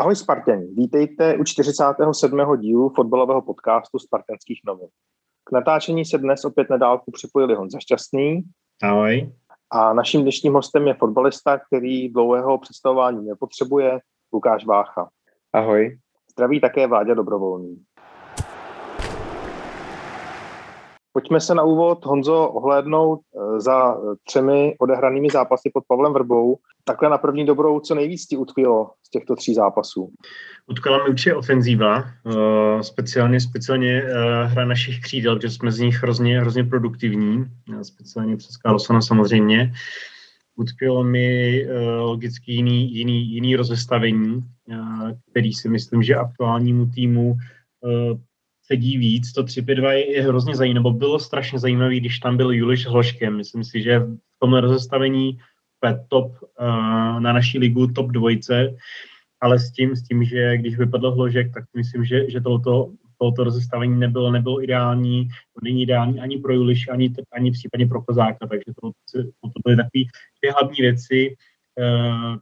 Ahoj Spartěni, vítejte u 47. dílu fotbalového podcastu Spartanských novin. K natáčení se dnes opět na dálku připojili Honza Šťastný Ahoj. a naším dnešním hostem je fotbalista, který dlouhého představování nepotřebuje, Lukáš Vácha. Ahoj. Zdraví také Vláďa Dobrovolný. Pojďme se na úvod, Honzo, ohlédnout eh, za třemi odehranými zápasy pod Pavlem Vrbou. Takhle na první dobrou, co nejvíc ti utkvělo z těchto tří zápasů? Utkala mi určitě ofenzíva, uh, speciálně, speciálně hra našich křídel, protože jsme z nich hrozně, hrozně produktivní, speciálně přes Carlsona samozřejmě. Utkvělo mi logicky jiný, jiný, jiný rozestavení, který si myslím, že aktuálnímu týmu sedí víc. To 3-5-2 je, je hrozně zajímavé, nebo bylo strašně zajímavé, když tam byl Juliš Hloškem. Myslím si, že v tomhle rozestavení top uh, na naší ligu top dvojce, ale s tím, s tím, že když vypadl Hložek, tak myslím, že, že tohoto, tohoto rozestavení nebylo, nebylo ideální, to není ideální ani pro Juliš, ani, ani případně pro Kozáka, takže to, to, byly takové dvě hlavní věci, uh,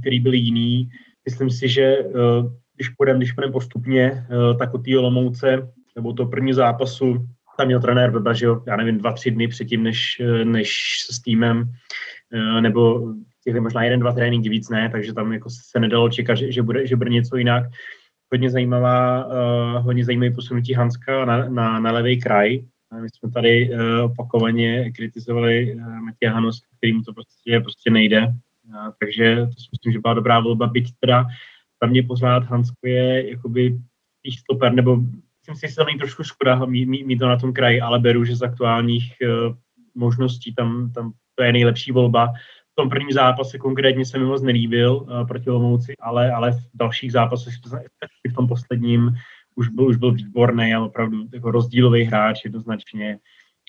které byly jiný. Myslím si, že uh, když půjdeme když půjdem postupně, uh, tak od té Olomouce, nebo toho první zápasu, tam měl trenér Beba, že jo, já nevím, dva, tři dny předtím, než, než s týmem nebo těch možná jeden, dva tréninky víc ne, takže tam jako se nedalo čekat, že, že, bude, že bude něco jinak. Hodně zajímavá, uh, hodně zajímavý posunutí Hanska na, na, na levý kraj. My jsme tady uh, opakovaně kritizovali uh, Matěja Hanos, kterým to prostě, prostě nejde. Uh, takže to si myslím, že byla dobrá volba, byť teda za mě pořád Hansko je jakoby spíš stoper, nebo myslím si, že to není trošku škoda mít, mít, to na tom kraji, ale beru, že z aktuálních uh, možností tam, tam to je nejlepší volba. V tom prvním zápase konkrétně se mi moc nelíbil uh, proti Olomouci, ale, ale v dalších zápasech, v tom posledním, už byl, už byl výborný a opravdu jako rozdílový hráč jednoznačně.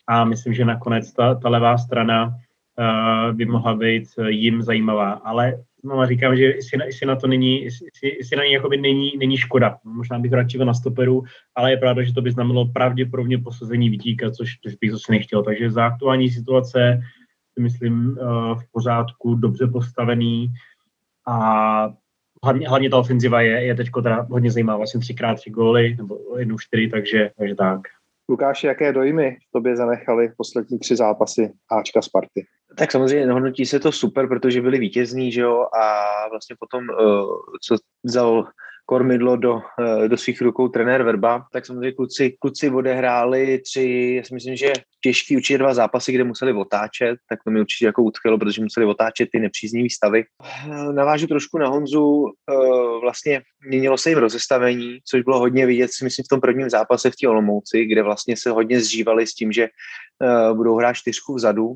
A myslím, že nakonec ta, ta levá strana uh, by mohla být jim zajímavá. Ale no, říkám, že jestli na, jestli na to není, jestli, jestli na ní jakoby není, není škoda. Možná bych radši na stoperu, ale je pravda, že to by znamenalo pravděpodobně posazení vytíka, což, což bych zase nechtěl. Takže za aktuální situace si myslím v pořádku, dobře postavený a hlavně, hlavně ta ofenziva je, je teď teda hodně zajímavá, vlastně třikrát tři góly, nebo jednou čtyři, takže, takže tak. Lukáš, jaké dojmy v tobě zanechali poslední tři zápasy Ačka Sparty? Tak samozřejmě hodnotí se to super, protože byli vítězní, že jo, a vlastně potom, co vzal kormidlo do, do svých rukou trenér Verba, tak samozřejmě kluci, kluci odehráli tři, já si myslím, že těžký určitě dva zápasy, kde museli otáčet, tak to mi určitě jako utkvělo, protože museli otáčet ty nepříznivé stavy. Navážu trošku na Honzu, vlastně měnilo se jim rozestavení, což bylo hodně vidět, si myslím, v tom prvním zápase v té Olomouci, kde vlastně se hodně zžívali s tím, že budou hrát čtyřku vzadu,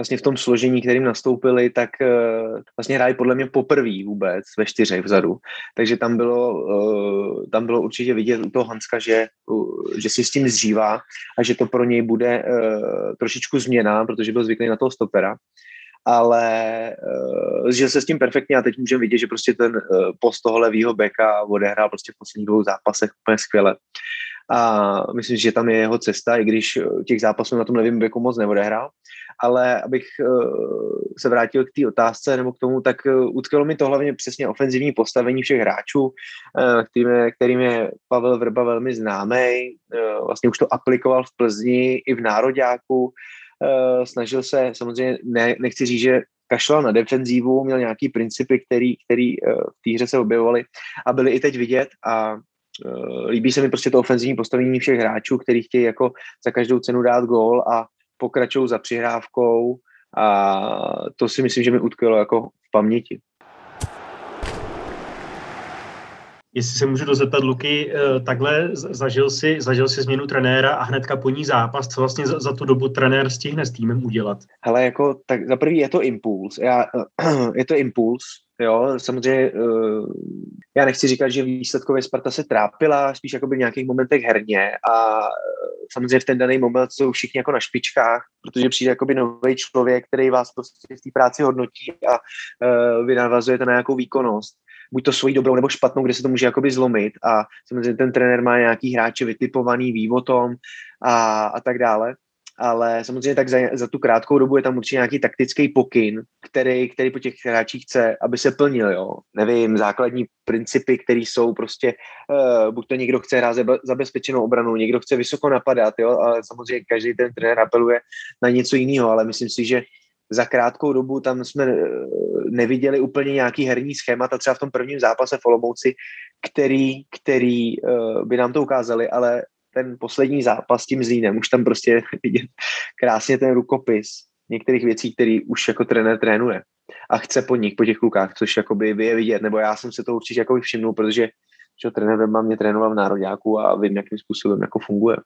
vlastně v tom složení, kterým nastoupili, tak uh, vlastně hráli podle mě poprvé vůbec ve čtyřech vzadu. Takže tam bylo, uh, tam bylo určitě vidět u toho Hanska, že, že si s tím zžívá a že to pro něj bude uh, trošičku změna, protože byl zvyklý na toho stopera ale uh, žil se s tím perfektně a teď můžeme vidět, že prostě ten uh, post toho levýho beka odehrál prostě v posledních dvou zápasech úplně skvěle. A myslím, že tam je jeho cesta, i když těch zápasů na tom levém beku moc neodehrál. Ale abych uh, se vrátil k té otázce nebo k tomu, tak uh, utkalo mi to hlavně přesně ofenzivní postavení všech hráčů, kterým, je, kterým je Pavel Vrba velmi známý. Vlastně už to aplikoval v Plzni i v Nároďáku snažil se, samozřejmě ne, nechci říct, že kašlal na defenzívu, měl nějaký principy, který, který v té hře se objevovaly a byly i teď vidět a líbí se mi prostě to ofenzivní postavení všech hráčů, kteří chtějí jako za každou cenu dát gól a pokračují za přihrávkou a to si myslím, že mi utkvělo jako v paměti. Jestli se můžu dozeptat, Luky, eh, takhle zažil si, zažil si změnu trenéra a hnedka po ní zápas. Co vlastně za, za tu dobu trenér stihne s týmem udělat? Hele, jako, tak za prvý je to impuls. Já, je to impuls, jo, samozřejmě uh, já nechci říkat, že výsledkově Sparta se trápila, spíš jako by v nějakých momentech herně a uh, samozřejmě v ten daný moment jsou všichni jako na špičkách, protože přijde jakoby nový člověk, který vás prostě v té práci hodnotí a uh, vy navazujete na nějakou výkonnost. Buď to svojí dobrou nebo špatnou, kde se to může jakoby zlomit a samozřejmě ten trenér má nějaký hráče vytipovaný, ví o tom a, a tak dále ale samozřejmě tak za, za tu krátkou dobu je tam určitě nějaký taktický pokyn, který, který po těch hráčích chce, aby se plnil, jo. Nevím, základní principy, které jsou prostě, uh, buď to někdo chce hrát zabezpečenou obranu, někdo chce vysoko napadat, jo, ale samozřejmě každý ten trenér apeluje na něco jiného, ale myslím si, že za krátkou dobu tam jsme eh, neviděli úplně nějaký herní schémat a třeba v tom prvním zápase v Olomouci, který, který uh, by nám to ukázali, ale ten poslední zápas s tím Zlínem, už tam prostě vidět krásně ten rukopis některých věcí, který už jako trenér trénuje a chce po nich, po těch klukách, což jakoby je vidět, nebo já jsem se to určitě jako všimnul, protože že trenér Wemba mě trénoval v Národňáku a vím, jakým způsobem jako funguje.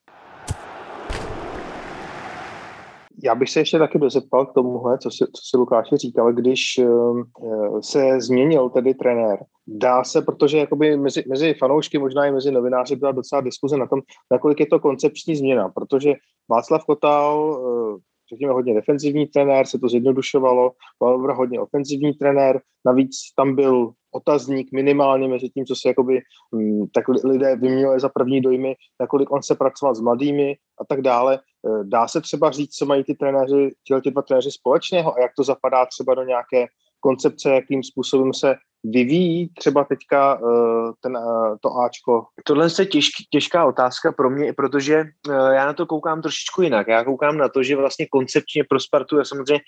Já bych se ještě taky dozeptal k tomuhle, co si, co si Lukáši říkal, když uh, se změnil tedy trenér. Dá se, protože jakoby mezi, mezi fanoušky, možná i mezi novináři byla docela diskuze na tom, nakolik je to koncepční změna, protože Václav Kotal, uh, řekněme, hodně defenzivní trenér, se to zjednodušovalo, Valvr hodně ofenzivní trenér, navíc tam byl otazník minimálně mezi tím, co se jakoby, hm, tak lidé vyměnili za první dojmy, nakolik on se pracoval s mladými a tak dále. Eh, dá se třeba říct, co mají ty trenéři, ti dva trenéři společného a jak to zapadá třeba do nějaké koncepce, jakým způsobem se vyvíjí třeba teďka uh, ten, uh, to Ačko? Tohle je těžk, těžká otázka pro mě, protože uh, já na to koukám trošičku jinak. Já koukám na to, že vlastně koncepčně pro Spartu je samozřejmě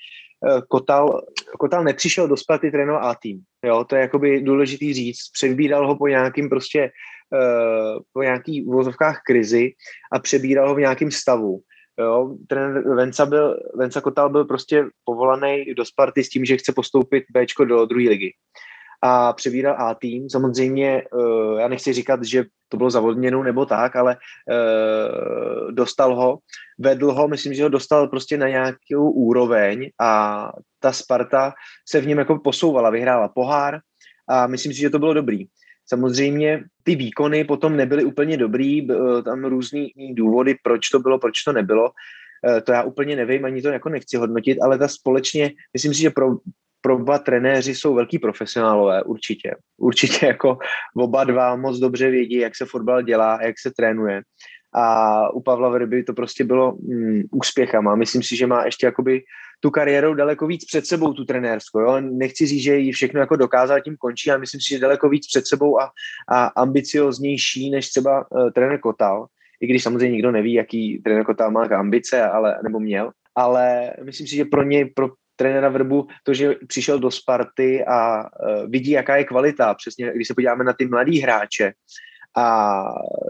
uh, Kotal, Kotal nepřišel do Sparty trénovat A tým. Jo, to je jakoby důležitý říct. Přebíral ho po nějakým prostě uh, po nějaký vozovkách krizi a přebíral ho v nějakém stavu. Jo, trenér Venca, byl, Venca Kotal byl prostě povolaný do Sparty s tím, že chce postoupit Bčko do druhé ligy. A přebíral A tým. Samozřejmě, uh, já nechci říkat, že to bylo za nebo tak, ale uh, dostal ho, vedl ho, myslím, že ho dostal prostě na nějakou úroveň a ta Sparta se v něm jako posouvala, vyhrála pohár a myslím si, že to bylo dobrý. Samozřejmě ty výkony potom nebyly úplně dobrý, tam různý důvody, proč to bylo, proč to nebylo. E, to já úplně nevím, ani to jako nechci hodnotit, ale ta společně, myslím si, že pro, pro oba trenéři jsou velký profesionálové, určitě. Určitě jako oba dva moc dobře vědí, jak se fotbal dělá, jak se trénuje. A u Pavla Verby to prostě bylo mm, úspěchama. Myslím si, že má ještě jakoby tu kariéru daleko víc před sebou, tu trenérskou. Jo? Nechci říct, že ji všechno jako dokázal, tím končí, a myslím si, že daleko víc před sebou a, a ambicioznější než třeba uh, trenér Kotal. I když samozřejmě nikdo neví, jaký trenér Kotal má ambice, ale, nebo měl. Ale myslím si, že pro něj, pro trenéra Vrbu, to, že přišel do Sparty a uh, vidí, jaká je kvalita. Přesně, když se podíváme na ty mladý hráče, a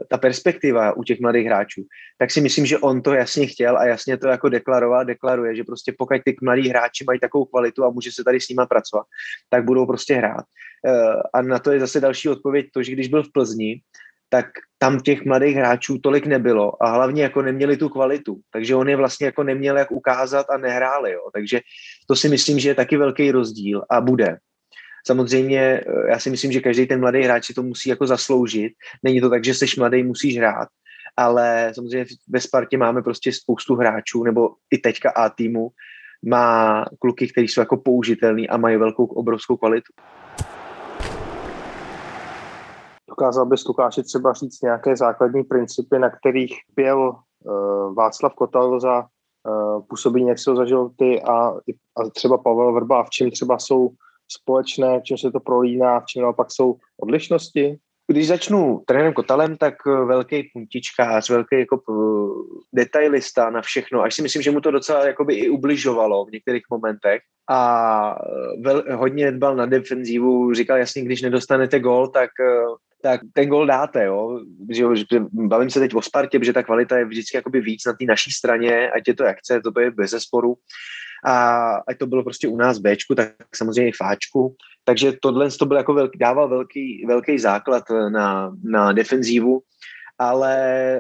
ta perspektiva u těch mladých hráčů, tak si myslím, že on to jasně chtěl a jasně to jako deklaroval, deklaruje, že prostě pokud ty mladí hráči mají takovou kvalitu a může se tady s nima pracovat, tak budou prostě hrát. Eh, a na to je zase další odpověď to, že když byl v Plzni, tak tam těch mladých hráčů tolik nebylo a hlavně jako neměli tu kvalitu, takže on je vlastně jako neměl jak ukázat a nehráli, jo. takže to si myslím, že je taky velký rozdíl a bude. Samozřejmě eh, já si myslím, že každý ten mladý hráč si to musí jako zasloužit. Není to tak, že jsi mladý, musíš hrát, ale samozřejmě ve Spartě máme prostě spoustu hráčů, nebo i teďka A týmu má kluky, kteří jsou jako použitelný a mají velkou, obrovskou kvalitu. Dokázal bys Lukáši třeba říct nějaké základní principy, na kterých byl uh, Václav Kotal za působení, jak se ho zažil ty a, a třeba Pavel Vrba, v čem třeba jsou společné, v čem se to prolíná, v čem naopak jsou odlišnosti? Když začnu trenérem Kotalem, tak eh, velký puntičkář, velký jako eh, detailista na všechno, až si myslím, že mu to docela jakoby i ubližovalo v některých momentech a eh, vel, hodně dbal na defenzivu, říkal jasně, když nedostanete gol, tak tak ten gol dáte, jo. Že, že, bavím se teď o Spartě, protože ta kvalita je vždycky jakoby víc na té naší straně, ať je to jak chce, to je bez zesporu a ať to bylo prostě u nás Bčku, tak samozřejmě i Fáčku. Takže tohle to byl jako velký, dával velký, velký základ na, na defenzívu, ale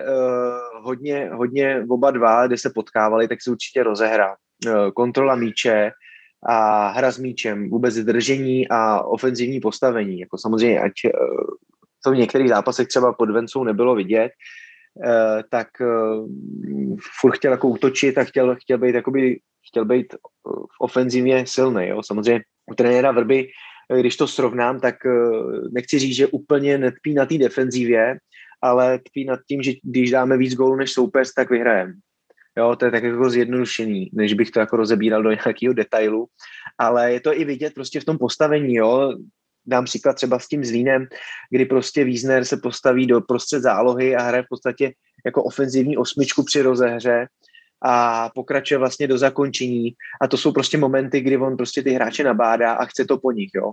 uh, hodně, hodně oba dva, kde se potkávali, tak se určitě rozehrá. Uh, kontrola míče, a hra s míčem, vůbec držení a ofenzivní postavení. Jako samozřejmě, ať eh, to v některých zápasech třeba pod Vencou nebylo vidět, eh, tak eh, furt chtěl jako útočit a chtěl, chtěl být, jakoby, chtěl být v ofenzivně silný. Jo. Samozřejmě u trenéra Vrby, když to srovnám, tak nechci říct, že úplně netpí na té defenzivě, ale tpí nad tím, že když dáme víc gólů než soupeř, tak vyhrajeme. Jo, to je tak jako zjednodušený, než bych to jako rozebíral do nějakého detailu, ale je to i vidět prostě v tom postavení, jo. Dám příklad třeba s tím Zlínem, kdy prostě Wiesner se postaví do prostřed zálohy a hraje v podstatě jako ofenzivní osmičku při rozehře a pokračuje vlastně do zakončení a to jsou prostě momenty, kdy on prostě ty hráče nabádá a chce to po nich, jo.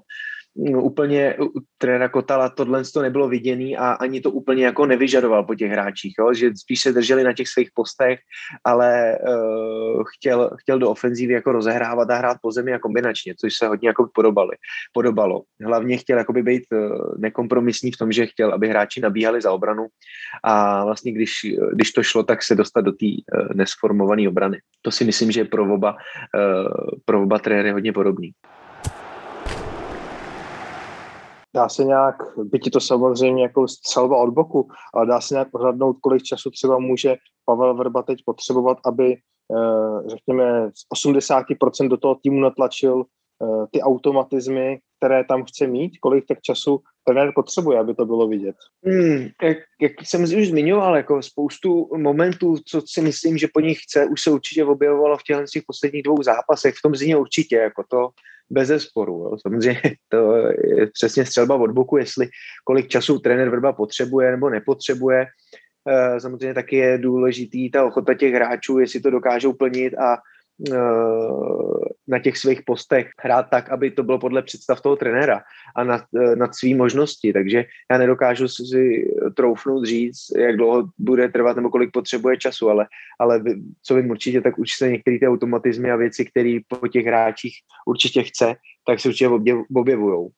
Úplně u trenéra Kotala tohle to nebylo viděný a ani to úplně jako nevyžadoval po těch hráčích, jo? že spíš se drželi na těch svých postech, ale uh, chtěl, chtěl do ofenzívy jako rozehrávat a hrát po zemi a kombinačně, což se hodně jako podobali, podobalo. Hlavně chtěl jakoby být uh, nekompromisní v tom, že chtěl, aby hráči nabíhali za obranu a vlastně když, když to šlo, tak se dostat do té uh, nesformované obrany. To si myslím, že je pro oba, uh, pro oba trenéry hodně podobný. Dá se nějak, byť to samozřejmě jako střelba od boku, ale dá se nějak odhadnout, kolik času třeba může Pavel Vrba teď potřebovat, aby eh, řekněme z 80% do toho týmu natlačil ty automatizmy, které tam chce mít, kolik tak času trenér potřebuje, aby to bylo vidět. Hmm, jak, jak jsem už zmiňoval, jako spoustu momentů, co si myslím, že po nich chce, už se určitě objevovalo v těch posledních dvou zápasech, v tom zině určitě, jako to, bez zesporu. Jo. Samozřejmě to je přesně střelba od boku, jestli kolik času trenér Vrba potřebuje nebo nepotřebuje. Eh, samozřejmě taky je důležitý ta ochota těch hráčů, jestli to dokážou plnit a Eh, na těch svých postech hrát tak, aby to bylo podle představ toho trenéra a nad, eh, nad svý možnosti. Takže já nedokážu si troufnout říct, jak dlouho bude trvat nebo kolik potřebuje času, ale, ale co vím určitě, tak určitě některé ty automatizmy a věci, které po těch hráčích určitě chce, tak se určitě objevují.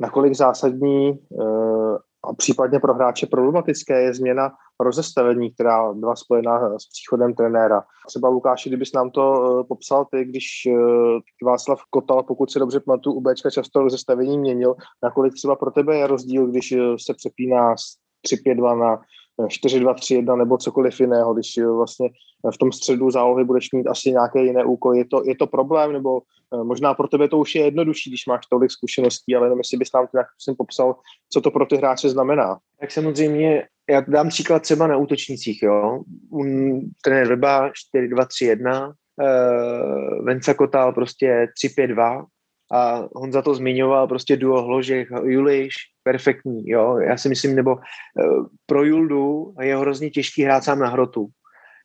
Nakolik zásadní uh a případně pro hráče problematické je změna rozestavení, která byla spojená s příchodem trenéra. Třeba Lukáši, kdybys nám to uh, popsal ty, když uh, Václav Kotal, pokud se dobře pamatuju, u Bčka často rozestavení měnil, nakolik třeba pro tebe je rozdíl, když uh, se přepíná z 3-5-2 na 4-2-3-1 nebo cokoliv jiného, když vlastně v tom středu zálohy budeš mít asi nějaké jiné úkoly. Je to, je to problém, nebo eh, možná pro tebe to už je jednodušší, když máš tolik zkušeností, ale nevím, jestli bys nám nějak jsem popsal, co to pro ty hráče znamená. Tak samozřejmě, já dám příklad třeba na útočnících, jo. Trenér Vrba 4-2-3-1, uh, Venca Kotal prostě 3-5-2, a on za to zmiňoval prostě duo Hložek, Juliš, perfektní, jo, já si myslím, nebo uh, pro Juldu je hrozně těžký hrát sám na hrotu,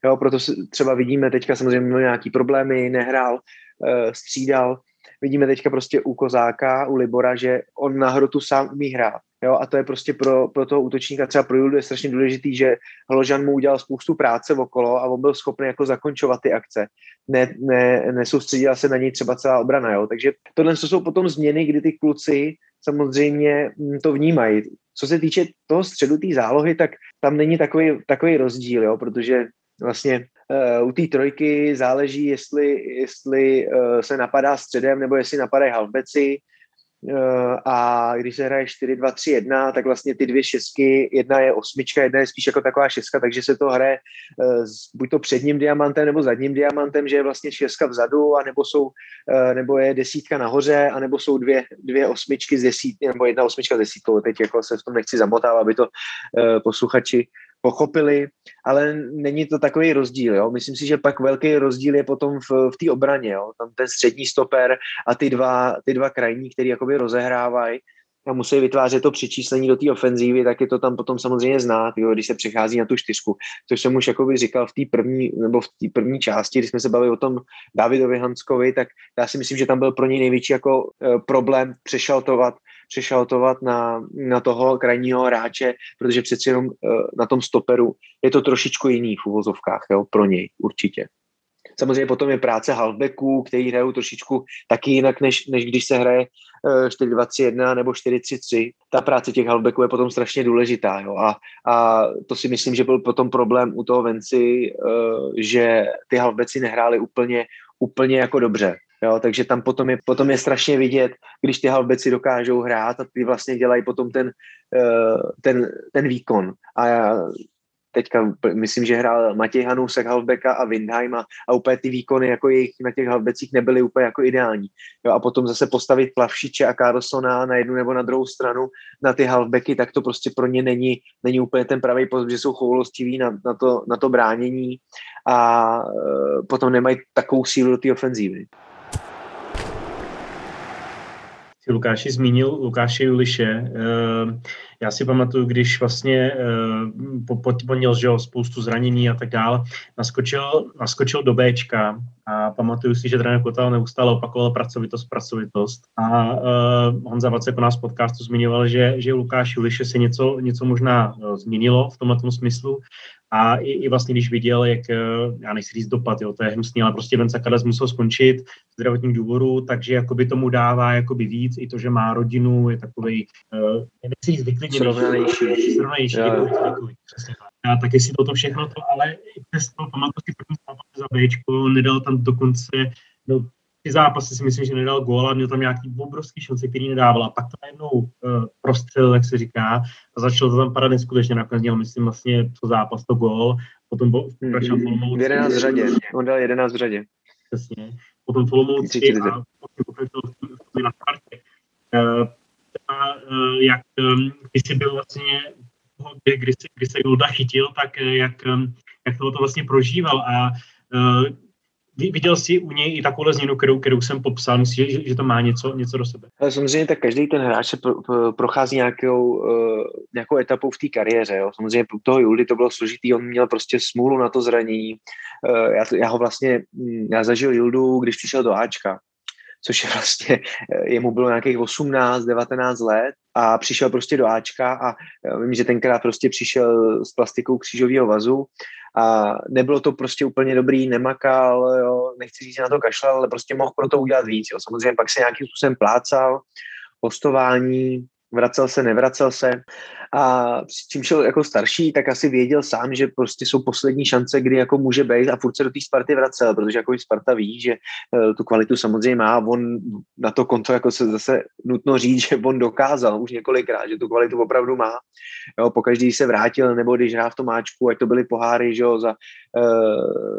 jo, proto třeba vidíme teďka samozřejmě nějaký problémy, nehrál, uh, střídal, vidíme teďka prostě u Kozáka, u Libora, že on na hrotu sám umí hrát. Jo, a to je prostě pro, pro toho útočníka, třeba pro Juldu je strašně důležitý, že Hložan mu udělal spoustu práce okolo a on byl schopný jako zakončovat ty akce. Ne, ne, nesoustředila se na něj třeba celá obrana. Jo. Takže tohle jsou potom změny, kdy ty kluci samozřejmě mm, to vnímají. Co se týče toho středu té zálohy, tak tam není takový, takový rozdíl, jo, protože vlastně uh, u té trojky záleží, jestli, jestli uh, se napadá středem nebo jestli napadají halbeci, Eh, a když se hraje 4, 2, 3, 1, tak vlastně ty dvě šestky, jedna je osmička, jedna je spíš jako taková šestka, takže se to hraje eh, buď to předním diamantem nebo zadním diamantem, že je vlastně šestka vzadu, a nebo, jsou, eh, nebo je desítka nahoře, a nebo jsou dvě, dvě osmičky z desítky, nebo jedna osmička z desítkou. Teď jako se v tom nechci zamotávat, aby to posluchači pochopili, ale není to takový rozdíl. Jo? Myslím si, že pak velký rozdíl je potom v, v té obraně. Jo? Tam ten střední stoper a ty dva, ty dva krajní, který jakoby rozehrávají a musí vytvářet to přičíslení do té ofenzívy, tak je to tam potom samozřejmě znát, jo, když se přechází na tu čtyřku. Což jsem už jakoby říkal v té první, nebo v té první části, když jsme se bavili o tom Davidovi Hanskovi, tak já si myslím, že tam byl pro něj největší jako e, problém přešaltovat přešaltovat na, na toho krajního hráče, protože přeci jenom uh, na tom stoperu je to trošičku jiný v uvozovkách jo, pro něj určitě. Samozřejmě potom je práce halfbacků, který hrajou trošičku taky jinak, než, než když se hraje 4-2-3-1 nebo 4-3-3. Ta práce těch halfbacků je potom strašně důležitá. Jo? A, a to si myslím, že byl potom problém u toho Venci, že ty halfbacki nehráli úplně, úplně jako dobře. Jo, takže tam potom je, potom je strašně vidět, když ty halbeci dokážou hrát a ty vlastně dělají potom ten, ten, ten výkon. A já, teďka myslím, že hrál Matěj Hanousek halfbacka a Windheim a, a úplně ty výkony jako jejich na těch halfbacích nebyly úplně jako ideální. Jo, a potom zase postavit Plavšiče a Carlsona na jednu nebo na druhou stranu na ty halfbacky, tak to prostě pro ně není, není úplně ten pravý postup, že jsou choulostiví na, na, to, na to bránění a e, potom nemají takovou sílu do té ofenzívy si Lukáši zmínil Lukáše Juliše. Eh, já si pamatuju, když vlastně eh, potěponil, že spoustu zranění a tak dále, naskočil, naskočil do Bčka a pamatuju si, že trenér Kotal neustále opakoval pracovitost, pracovitost. A uh, Honza Vacek u nás podcastu zmiňoval, že, že Lukáš Juliše se něco, něco možná změnilo v tomhle smyslu a i, i vlastně, když viděl, jak, já nechci říct dopad, jo, to je hnusný, ale prostě Vence Kadas musel skončit z zdravotních důvodů, takže jakoby tomu dává jakoby víc, i to, že má rodinu, je takový, uh, nechci říct vyklidněný, srovnanější. Srovnanější, děkuji, děkuji, přesně tak. A taky si toto všechno to, ale i přesto pamatuju si první zápas za Bčko, nedal tam dokonce, no, ty zápasy si myslím, že nedal gól a měl tam nějaký obrovský šance, který nedával. A pak to najednou uh, prostřel, jak se říká, a začal to tam padat neskutečně. Nakonec měl, myslím, vlastně to zápas, to gól. Potom byl pokračoval mm, Olomouci. 11 v řadě. On dal 11 v řadě. Přesně. Potom v Olomouci a pokračoval na Spartě. Uh, a uh, jak um, když jsi byl vlastně kdy, kdy, se, kdy se Julda chytil, tak jak, jak to vlastně prožíval a uh, viděl jsi u něj i takovou změnu, kterou, kterou jsem popsal, myslíš, že, že to má něco, něco do sebe? Ale samozřejmě tak každý ten hráč se pro, pro, prochází nějakou, uh, nějakou etapou v té kariéře. Jo. Samozřejmě pro toho Juldy to bylo složitý, on měl prostě smůlu na to zranění. Uh, já, to, já ho vlastně, hm, já zažil Juldu, když přišel do Ačka, což je vlastně, jemu bylo nějakých 18, 19 let a přišel prostě do Ačka a vím, že tenkrát prostě přišel s plastikou křížového vazu a nebylo to prostě úplně dobrý, nemakal, jo, nechci říct, že na to kašlal, ale prostě mohl pro to udělat víc. Jo. Samozřejmě pak se nějakým způsobem plácal, hostování, vracel se, nevracel se a čím šel jako starší, tak asi věděl sám, že prostě jsou poslední šance, kdy jako může být a furt se do té Sparty vracel, protože jako Sparta ví, že uh, tu kvalitu samozřejmě má, on na to konto jako se zase nutno říct, že on dokázal už několikrát, že tu kvalitu opravdu má. Jo, pokaždý se vrátil, nebo když hrál v tom máčku, ať to byly poháry, že jo, za,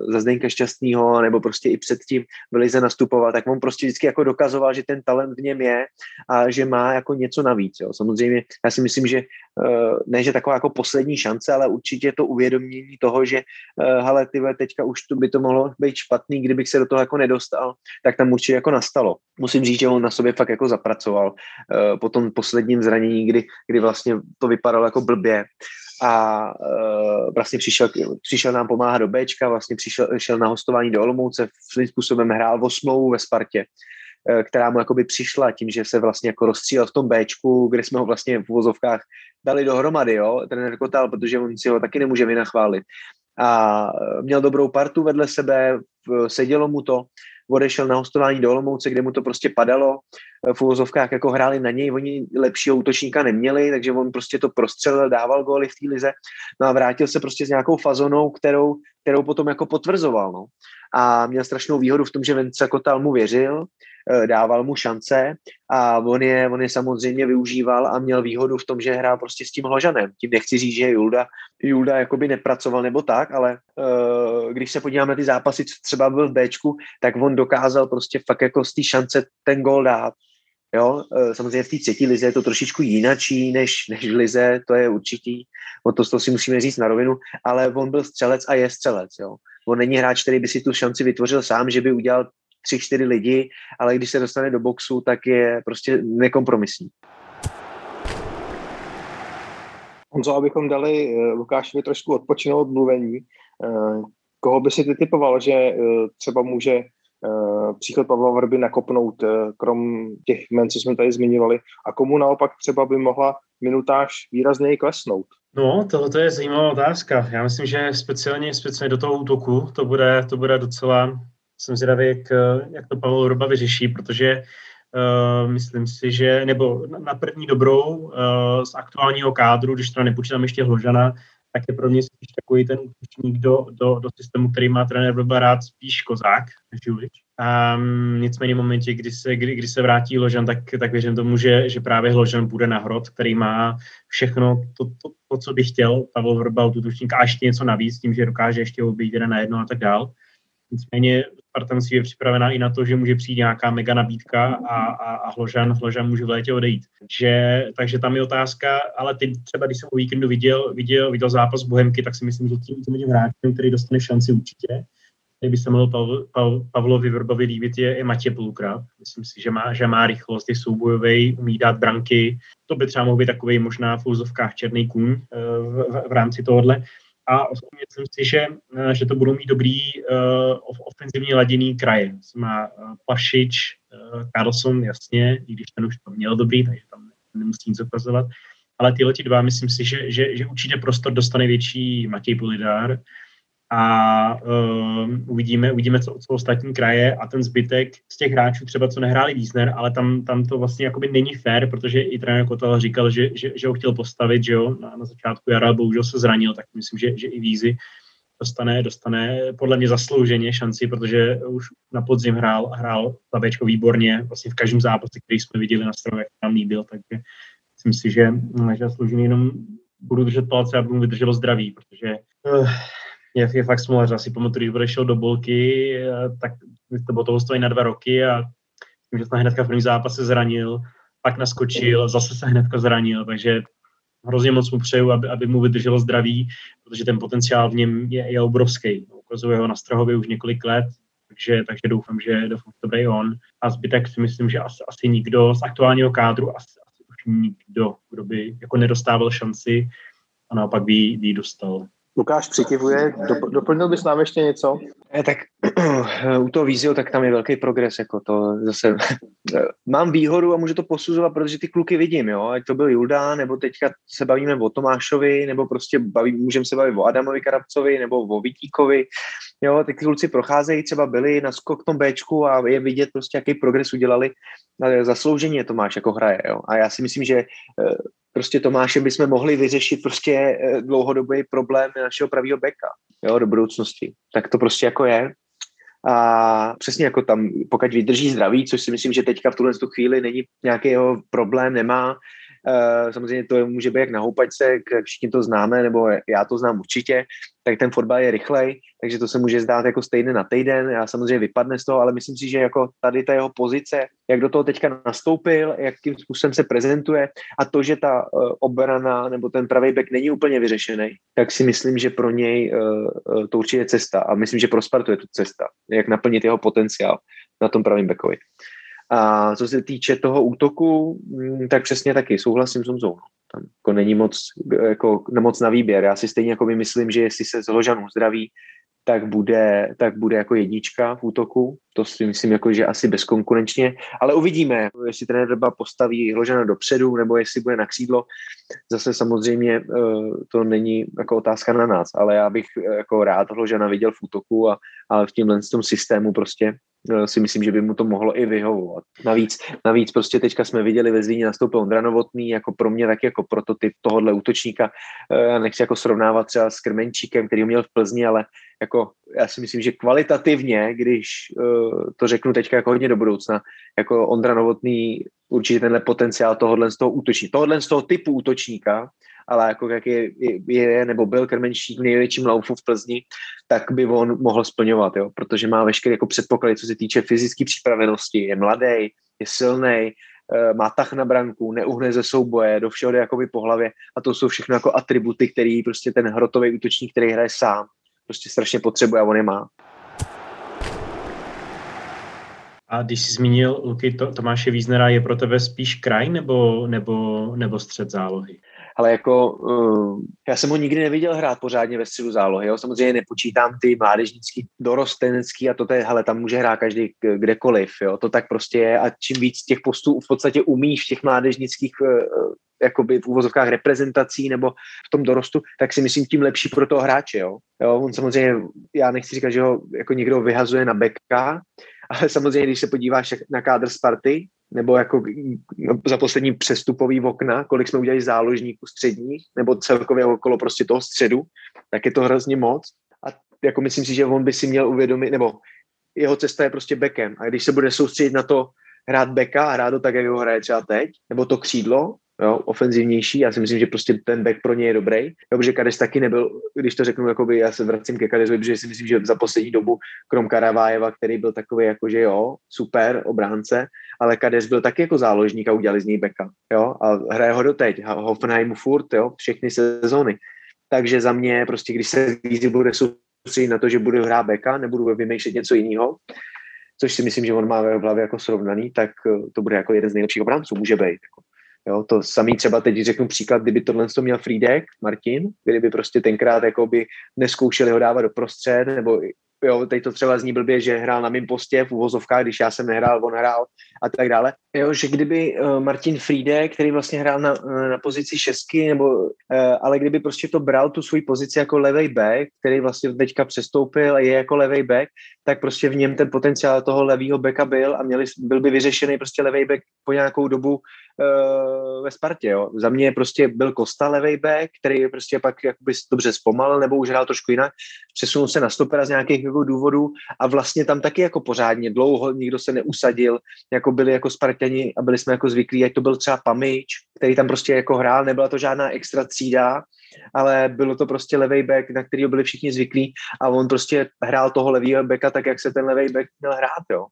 za Zdenka Šťastného, nebo prostě i předtím byli se nastupoval, tak on prostě vždycky jako dokazoval, že ten talent v něm je a že má jako něco navíc. Jo. Samozřejmě já si myslím, že Eh, ne, že taková jako poslední šance, ale určitě to uvědomění toho, že eh, hele, ty teďka už to by to mohlo být špatný, kdybych se do toho jako nedostal, tak tam určitě jako nastalo. Musím říct, že on na sobě fakt jako zapracoval eh, po tom posledním zranění, kdy, kdy vlastně to vypadalo jako blbě a uh, vlastně přišel, přišel nám pomáhat do Bčka, vlastně přišel, šel na hostování do Olomouce, svým způsobem hrál o smlouvu ve Spartě. Eh, která mu jakoby přišla tím, že se vlastně jako rozstřílel v tom Bčku, kde jsme ho vlastně v uvozovkách dali dohromady, jo, trenér Kotal, protože on si ho taky nemůže vynachválit. A eh, měl dobrou partu vedle sebe, sedělo mu to, odešel na hostování do Olomouce, kde mu to prostě padalo, v uvozovkách jako hráli na něj, oni lepšího útočníka neměli, takže on prostě to prostřelil, dával góly v té lize, no a vrátil se prostě s nějakou fazonou, kterou, kterou potom jako potvrzoval, no. A měl strašnou výhodu v tom, že Vence Kotal mu věřil, Eh, dával mu šance a on je, on je samozřejmě využíval a měl výhodu v tom, že hrál prostě s tím Hložanem. Tím nechci říct, že Julda, Julda jakoby nepracoval nebo tak, ale uh, když se podíváme na ty zápasy, co třeba byl v Bčku, tak on dokázal prostě fakt jako z té šance ten gol dát. Jo, uh, samozřejmě v té třetí lize je to trošičku jinačí než, než v lize, to je určitý, o to, to si musíme říct na rovinu, ale on byl střelec a je střelec. Jo. On není hráč, který by si tu šanci vytvořil sám, že by udělal tři, čtyři lidi, ale když se dostane do boxu, tak je prostě nekompromisní. Honzo, abychom dali uh, Lukášovi trošku odpočinout mluvení, uh, koho by si ty typoval, že uh, třeba může příchod Pavla Vrby nakopnout, krom těch men, co jsme tady zmiňovali, a komu naopak třeba by mohla minutáž výrazněji klesnout? No, tohle je zajímavá otázka. Já myslím, že speciálně, speciálně do toho útoku to bude, to bude docela, jsem zvědavý, jak, jak to Pavel Vrba vyřeší, protože Uh, myslím si, že, nebo na první dobrou uh, z aktuálního kádru, když to nepočítám ještě Hložana, tak je pro mě spíš takový ten útočník do, do, do systému, který má trenér Vrba rád spíš Kozák než Julič. Um, nicméně v momentě, kdy se, kdy, kdy se vrátí Hložan, tak, tak věřím tomu, že, že právě Hložan bude na hrot, který má všechno to, to, to co by chtěl Pavel Vrba od a ještě něco navíc, tím, že dokáže ještě obejít jeden na jedno a tak dál. Nicméně Sparta musí je připravená i na to, že může přijít nějaká mega nabídka a, a, a Hložan, Hložan může v létě odejít. Takže, takže tam je otázka, ale ty třeba, když jsem o víkendu viděl, viděl, viděl zápas Bohemky, tak si myslím, že tím, tím hráčem, který dostane šanci určitě, který by se mohl Pav, Pav, Pavlovi Vrbovi líbit, je, je Matěj Pulukra. Myslím si, že má, že má rychlost, je soubojový, umí dát branky. To by třeba mohl být takový možná v úzovkách černý kůň eh, v, v, v rámci tohohle a myslím si, že, eh, že to budou mít dobrý uh, ofenzivně laděný kraje. Má Pašič, uh, Carlson, jasně, i když ten už to měl dobrý, takže tam nemusí nic ukazovat. Ale tyhle dva, myslím si, že, že, že určitě prostor dostane větší Matěj Polidár, a uh, uvidíme, uvidíme, co, co ostatní kraje a ten zbytek z těch hráčů třeba, co nehráli Wiesner, ale tam, tam to vlastně jakoby není fair, protože i trenér Kotel říkal, že, že, že ho chtěl postavit, že jo, na, na začátku jara, bohužel se zranil, tak myslím, že, že i Vízy dostane, dostane podle mě zaslouženě šanci, protože už na podzim hrál, hrál Tabečko výborně, vlastně v každém zápase, který jsme viděli na strovech, tam líbil, takže myslím si, že, že zaslouženě jenom budu držet palce a budu vydržet zdraví, protože uh, je, fakt smolař. Asi pamatuju, když odešel do bolky, eh, tak to bylo toho stojí na dva roky a tím, že se hnedka v první zápase zranil, pak naskočil, zase se hnedka zranil, takže hrozně moc mu přeju, aby, aby mu vydrželo zdraví, protože ten potenciál v něm je, je obrovský. Ukazuje ho na Strahově už několik let, takže, takže doufám, že, doufám, že to bude on. A zbytek si myslím, že asi, asi nikdo z aktuálního kádru, asi, asi už nikdo, kdo by jako nedostával šanci a naopak by, by dostal. Lukáš přikivuje, doplnil bys nám ještě něco? Tak u toho vízio, tak tam je velký progres, jako to zase mám výhodu a můžu to posuzovat, protože ty kluky vidím, jo, ať to byl Julda, nebo teďka se bavíme o Tomášovi, nebo prostě baví, můžeme se bavit o Adamovi Karabcovi, nebo o Vítíkovi, jo, ty kluci procházejí, třeba byli na skok tom Bčku a je vidět prostě, jaký progres udělali, zasloužení je Tomáš jako hraje, jo, a já si myslím, že eh, prostě Tomáše bychom mohli vyřešit prostě eh, dlouhodobý problém našeho pravého beka, jo, do budoucnosti. Tak to prostě jako je. A přesně jako tam, pokud vydrží zdraví, což si myslím, že teďka v tuhle chvíli není nějaký jeho problém, nemá, samozřejmě to může být jak na houpačce, všichni to známe, nebo já to znám určitě, tak ten fotbal je rychlej, takže to se může zdát jako stejně na týden, já samozřejmě vypadne z toho, ale myslím si, že jako tady ta jeho pozice, jak do toho teďka nastoupil, jakým způsobem se prezentuje a to, že ta uh, obrana nebo ten pravý back není úplně vyřešený, tak si myslím, že pro něj uh, to určitě je cesta a myslím, že pro Spartu je to cesta, jak naplnit jeho potenciál na tom pravém backovi. A co se týče toho útoku, mm, tak přesně taky souhlasím s Honzou. Tam jako není moc, jako, moc na výběr. Já si stejně jako myslím, že jestli se z Hložanů zdraví, tak bude, tak bude jako jednička v útoku. To si myslím, jako, že asi bezkonkurenčně. Ale uvidíme, jestli trenér Drba postaví Hložana dopředu, nebo jestli bude na křídlo. Zase samozřejmě eh, to není jako otázka na nás, ale já bych eh, jako rád Hložana viděl v útoku a, a v tímhle systému prostě si myslím, že by mu to mohlo i vyhovovat. Navíc, navíc prostě teďka jsme viděli ve Zlíně nastoupil Ondra Novotný, jako pro mě taky jako prototyp tohohle útočníka. Eh, já nechci jako srovnávat třeba s Krmenčíkem, který ho měl v Plzni, ale jako já si myslím, že kvalitativně, když uh, to řeknu teďka jako hodně do budoucna, jako Ondra Novotný určitě tenhle potenciál tohohle z toho útočníka, tohohle z toho typu útočníka ale jako jak je, je nebo byl Krmenčík v největším laufu v Plzni, tak by on mohl splňovat, jo? protože má veškeré jako předpoklady, co se týče fyzické připravenosti, je mladý, je silný, eh, má tah na branku, neuhne ze souboje, do všeho jde jakoby po hlavě a to jsou všechno jako atributy, který prostě ten hrotový útočník, který hraje sám, prostě strašně potřebuje a on je má. A když jsi zmínil Luky to, Tomáše Víznera, je pro tebe spíš kraj nebo, nebo, nebo střed zálohy? Ale jako uh, já jsem ho nikdy neviděl hrát pořádně ve středu zálohy, jo? samozřejmě nepočítám ty mládežnický, dorostenecký a to je, hele, tam může hrát každý kdekoliv, jo? to tak prostě je a čím víc těch postů v podstatě umíš v těch mládežnických uh, jakoby v úvozovkách reprezentací nebo v tom dorostu, tak si myslím tím lepší pro toho hráče, jo. jo on samozřejmě, já nechci říkat, že ho jako někdo vyhazuje na beka, ale samozřejmě, když se podíváš na kádr Sparty, nebo jako za poslední přestupový okna, kolik jsme udělali záložníků středních, nebo celkově okolo prostě toho středu, tak je to hrozně moc. A jako myslím si, že on by si měl uvědomit, nebo jeho cesta je prostě bekem. A když se bude soustředit na to hrát beka a hrát to tak, jak ho hraje třeba teď, nebo to křídlo, jo, ofenzivnější. Já si myslím, že prostě ten back pro ně je dobrý. Jo, protože Kades taky nebyl, když to řeknu, jakoby, já se vracím ke Kadesovi, protože si myslím, že za poslední dobu, krom Karavájeva, který byl takový, jako že jo, super obránce, ale Kades byl taky jako záložník a udělali z něj backa. Jo, a hraje ho doteď. Hoffenheimu furt, jo, všechny sezóny. Takže za mě prostě, když se víc bude soustředit na to, že bude hrát backa, nebudu vymýšlet něco jiného, což si myslím, že on má v hlavě jako srovnaný, tak to bude jako jeden z nejlepších obránců, může být. Jako. Jo, to samý třeba teď řeknu příklad, kdyby tohle to měl Friedek, Martin, kdyby prostě tenkrát jako by neskoušeli ho dávat do prostřed, nebo jo, teď to třeba zní blbě, že hrál na mém postě v uvozovkách, když já jsem nehrál, on hrál a tak dále. Jo, že kdyby uh, Martin Friede, který vlastně hrál na, uh, na pozici šestky, nebo, uh, ale kdyby prostě to bral tu svoji pozici jako levej back, který vlastně teďka přestoupil a je jako levej back, tak prostě v něm ten potenciál toho levého backa byl a měli, byl by vyřešený prostě levej back po nějakou dobu ve Spartě. Jo. Za mě prostě byl Kosta levej back, který prostě pak jakoby dobře zpomalil nebo už hrál trošku jinak, přesunul se na stopera z nějakých jako důvodů a vlastně tam taky jako pořádně dlouho nikdo se neusadil, jako byli jako Spartani a byli jsme jako zvyklí, ať to byl třeba Pamič, který tam prostě jako hrál, nebyla to žádná extra třída, ale bylo to prostě levý back, na který byli všichni zvyklí a on prostě hrál toho levýho backa tak, jak se ten levý back měl hrát, jo.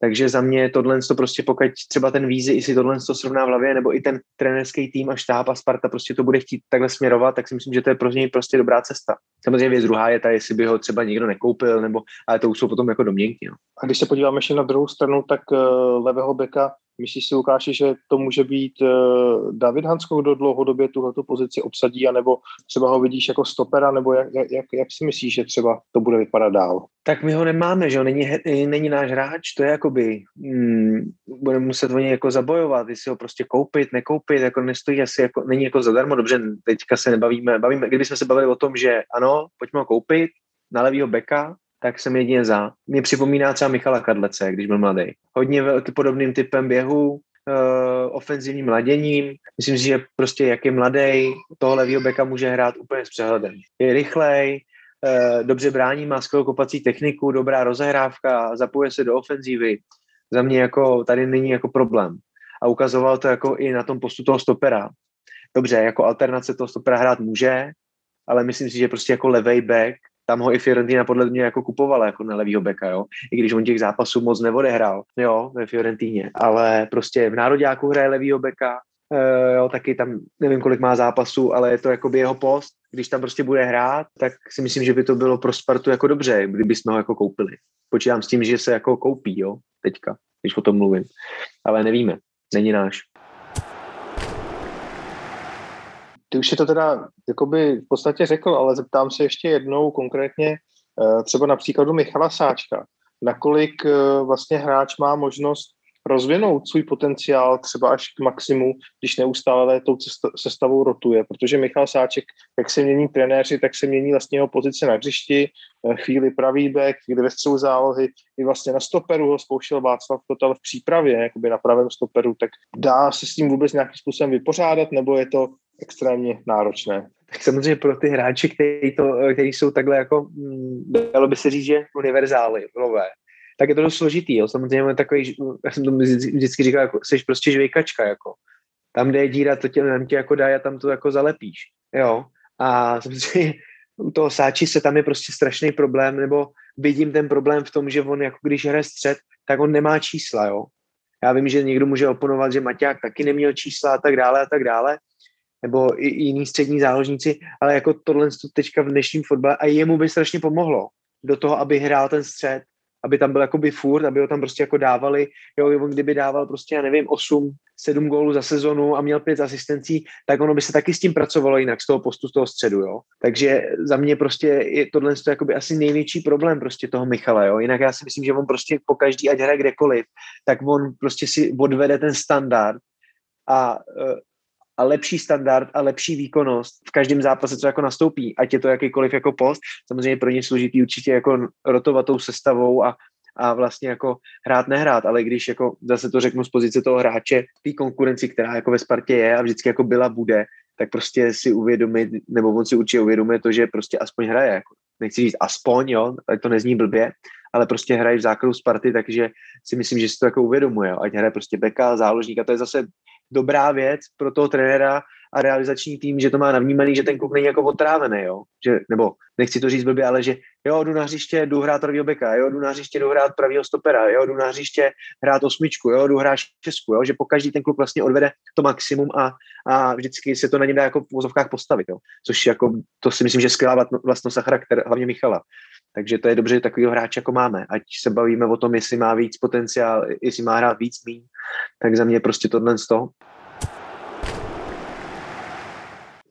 Takže za mě tohle to prostě, pokud třeba ten vízy i si tohle to srovná v hlavě, nebo i ten trenerský tým a štáb a Sparta prostě to bude chtít takhle směrovat, tak si myslím, že to je pro něj prostě dobrá cesta. Samozřejmě věc druhá je ta, jestli by ho třeba někdo nekoupil, nebo, ale to už jsou potom jako domněnky. No. A když se podíváme ještě na druhou stranu, tak uh, levého beka Myslíš si, Lukáši, že to může být uh, David Hansko, kdo dlouhodobě tuhletu pozici obsadí, anebo třeba ho vidíš jako stopera, nebo jak, jak, jak si myslíš, že třeba to bude vypadat dál? Tak my ho nemáme, že jo, není, není náš hráč, to je jakoby, hmm, budeme muset o něj jako zabojovat, jestli ho prostě koupit, nekoupit, jako nestojí asi, jako, není jako zadarmo, dobře, teďka se nebavíme, bavíme, kdybychom se bavili o tom, že ano, pojďme ho koupit, na levýho beka, tak jsem jedině za. Mě připomíná třeba Michala Kadlece, když byl mladý. Hodně velký podobným typem běhu, uh, ofenzivním laděním. Myslím si, že prostě jak je mladý, toho levýho beka může hrát úplně s přehledem. Je rychlej, uh, dobře brání, má skvělou kopací techniku, dobrá rozehrávka, zapojuje se do ofenzívy. Za mě jako tady není jako problém. A ukazoval to jako i na tom postu toho stopera. Dobře, jako alternace toho stopera hrát může, ale myslím si, že prostě jako levej back tam ho i Fiorentina podle mě jako kupovala jako na levýho beka, jo. I když on těch zápasů moc neodehrál, jo, ve Fiorentině, ale prostě v nároďáku hraje levýho beka, e, jo, taky tam nevím, kolik má zápasů, ale je to jako by jeho post, když tam prostě bude hrát, tak si myslím, že by to bylo pro Spartu jako dobře, kdyby jsme ho jako koupili. Počítám s tím, že se jako koupí, jo, teďka, když o tom mluvím. Ale nevíme, není náš. Ty už si to teda jakoby v podstatě řekl, ale zeptám se ještě jednou konkrétně eh, třeba na příkladu Michala Sáčka. Nakolik eh, vlastně hráč má možnost rozvinout svůj potenciál třeba až k maximu, když neustále tou sestavou rotuje, protože Michal Sáček, jak se mění trenéři, tak se mění vlastně jeho pozice na hřišti, eh, chvíli pravý back, chvíli ve střelu zálohy, i vlastně na stoperu ho zkoušel Václav Kotal v přípravě, jakoby na pravém stoperu, tak dá se s tím vůbec nějakým způsobem vypořádat, nebo je to extrémně náročné. Tak samozřejmě pro ty hráči, kteří, to, kteří jsou takhle jako, mm, dalo by se říct, že univerzály, nové, tak je to dost složitý. Jo. Samozřejmě takový, já jsem to vždycky říkal, jako, jsi prostě žvejkačka, jako. Tam, kde je díra, to tě, tam tě jako dá a tam to jako zalepíš. Jo. A samozřejmě u toho sáči se tam je prostě strašný problém, nebo vidím ten problém v tom, že on jako když hraje střed, tak on nemá čísla, jo. Já vím, že někdo může oponovat, že Maťák taky neměl čísla a tak dále a tak dále, nebo i, jiní střední záložníci, ale jako tohle teďka v dnešním fotbale a jemu by strašně pomohlo do toho, aby hrál ten střed, aby tam byl jakoby furt, aby ho tam prostě jako dávali, jo, on kdyby dával prostě, já nevím, 8, 7 gólů za sezonu a měl pět asistencí, tak ono by se taky s tím pracovalo jinak z toho postu, z toho středu, jo. Takže za mě prostě je tohle to jakoby asi největší problém prostě toho Michala, jo. Jinak já si myslím, že on prostě po každý, ať hraje kdekoliv, tak on prostě si odvede ten standard a eh, a lepší standard a lepší výkonnost v každém zápase, co jako nastoupí, ať je to jakýkoliv jako post. Samozřejmě pro ně složitý určitě jako rotovatou sestavou a, a vlastně jako hrát nehrát, ale když jako zase to řeknu z pozice toho hráče, té konkurenci, která jako ve Spartě je a vždycky jako byla, bude, tak prostě si uvědomit, nebo on si určitě uvědomuje to, že prostě aspoň hraje. Jako, nechci říct aspoň, jo, ať to nezní blbě, ale prostě hraje v základu Sparty, takže si myslím, že si to jako uvědomuje. Jo. Ať hraje prostě beka, záložník a to je zase dobrá věc pro toho trenéra a realizační tým, že to má navnímaný, že ten kluk není jako otrávený, jo? Že, nebo nechci to říct blbě, ale že jo, jdu na hřiště, jdu hrát pravýho beka, jo, jdu na hřiště, jdu hrát pravýho stopera, jo, jdu na hřiště hrát osmičku, jo, jdu hrát šestku, jo, že po každý ten kluk vlastně odvede to maximum a, a vždycky se to na něm dá jako v vozovkách postavit, jo. Což jako, to si myslím, že skvělá vlastnost a charakter, hlavně Michala. Takže to je dobře, že takovýho hráče jako máme. Ať se bavíme o tom, jestli má víc potenciál, jestli má hrát víc míň, tak za mě prostě tohle z toho.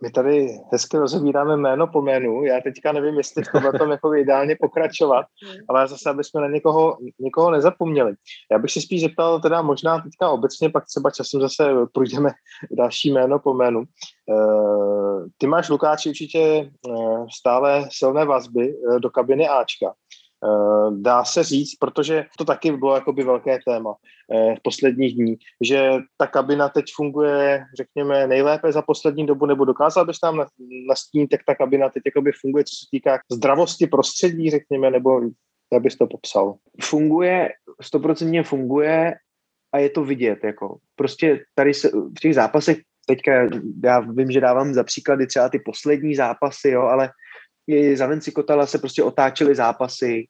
My tady hezky rozebíráme jméno po jménu. Já teďka nevím, jestli v tomhle tom jako ideálně pokračovat, ale zase, aby jsme na někoho, někoho nezapomněli. Já bych si spíš zeptal teda možná teďka obecně, pak třeba časem zase půjdeme další jméno po jménu. Uh, ty máš, Lukáči, určitě uh, stále silné vazby uh, do kabiny Ačka. Eh, dá se říct, protože to taky bylo jakoby velké téma eh, v posledních dní, že ta kabina teď funguje, řekněme, nejlépe za poslední dobu, nebo dokázal bys nám nastínit, jak ta kabina teď jakoby funguje, co se týká zdravosti prostředí, řekněme, nebo jak bys to popsal? Funguje, stoprocentně funguje a je to vidět, jako prostě tady se, v těch zápasech teďka já vím, že dávám za příklady třeba ty poslední zápasy, jo, ale i za Venci Kotala se prostě otáčely zápasy,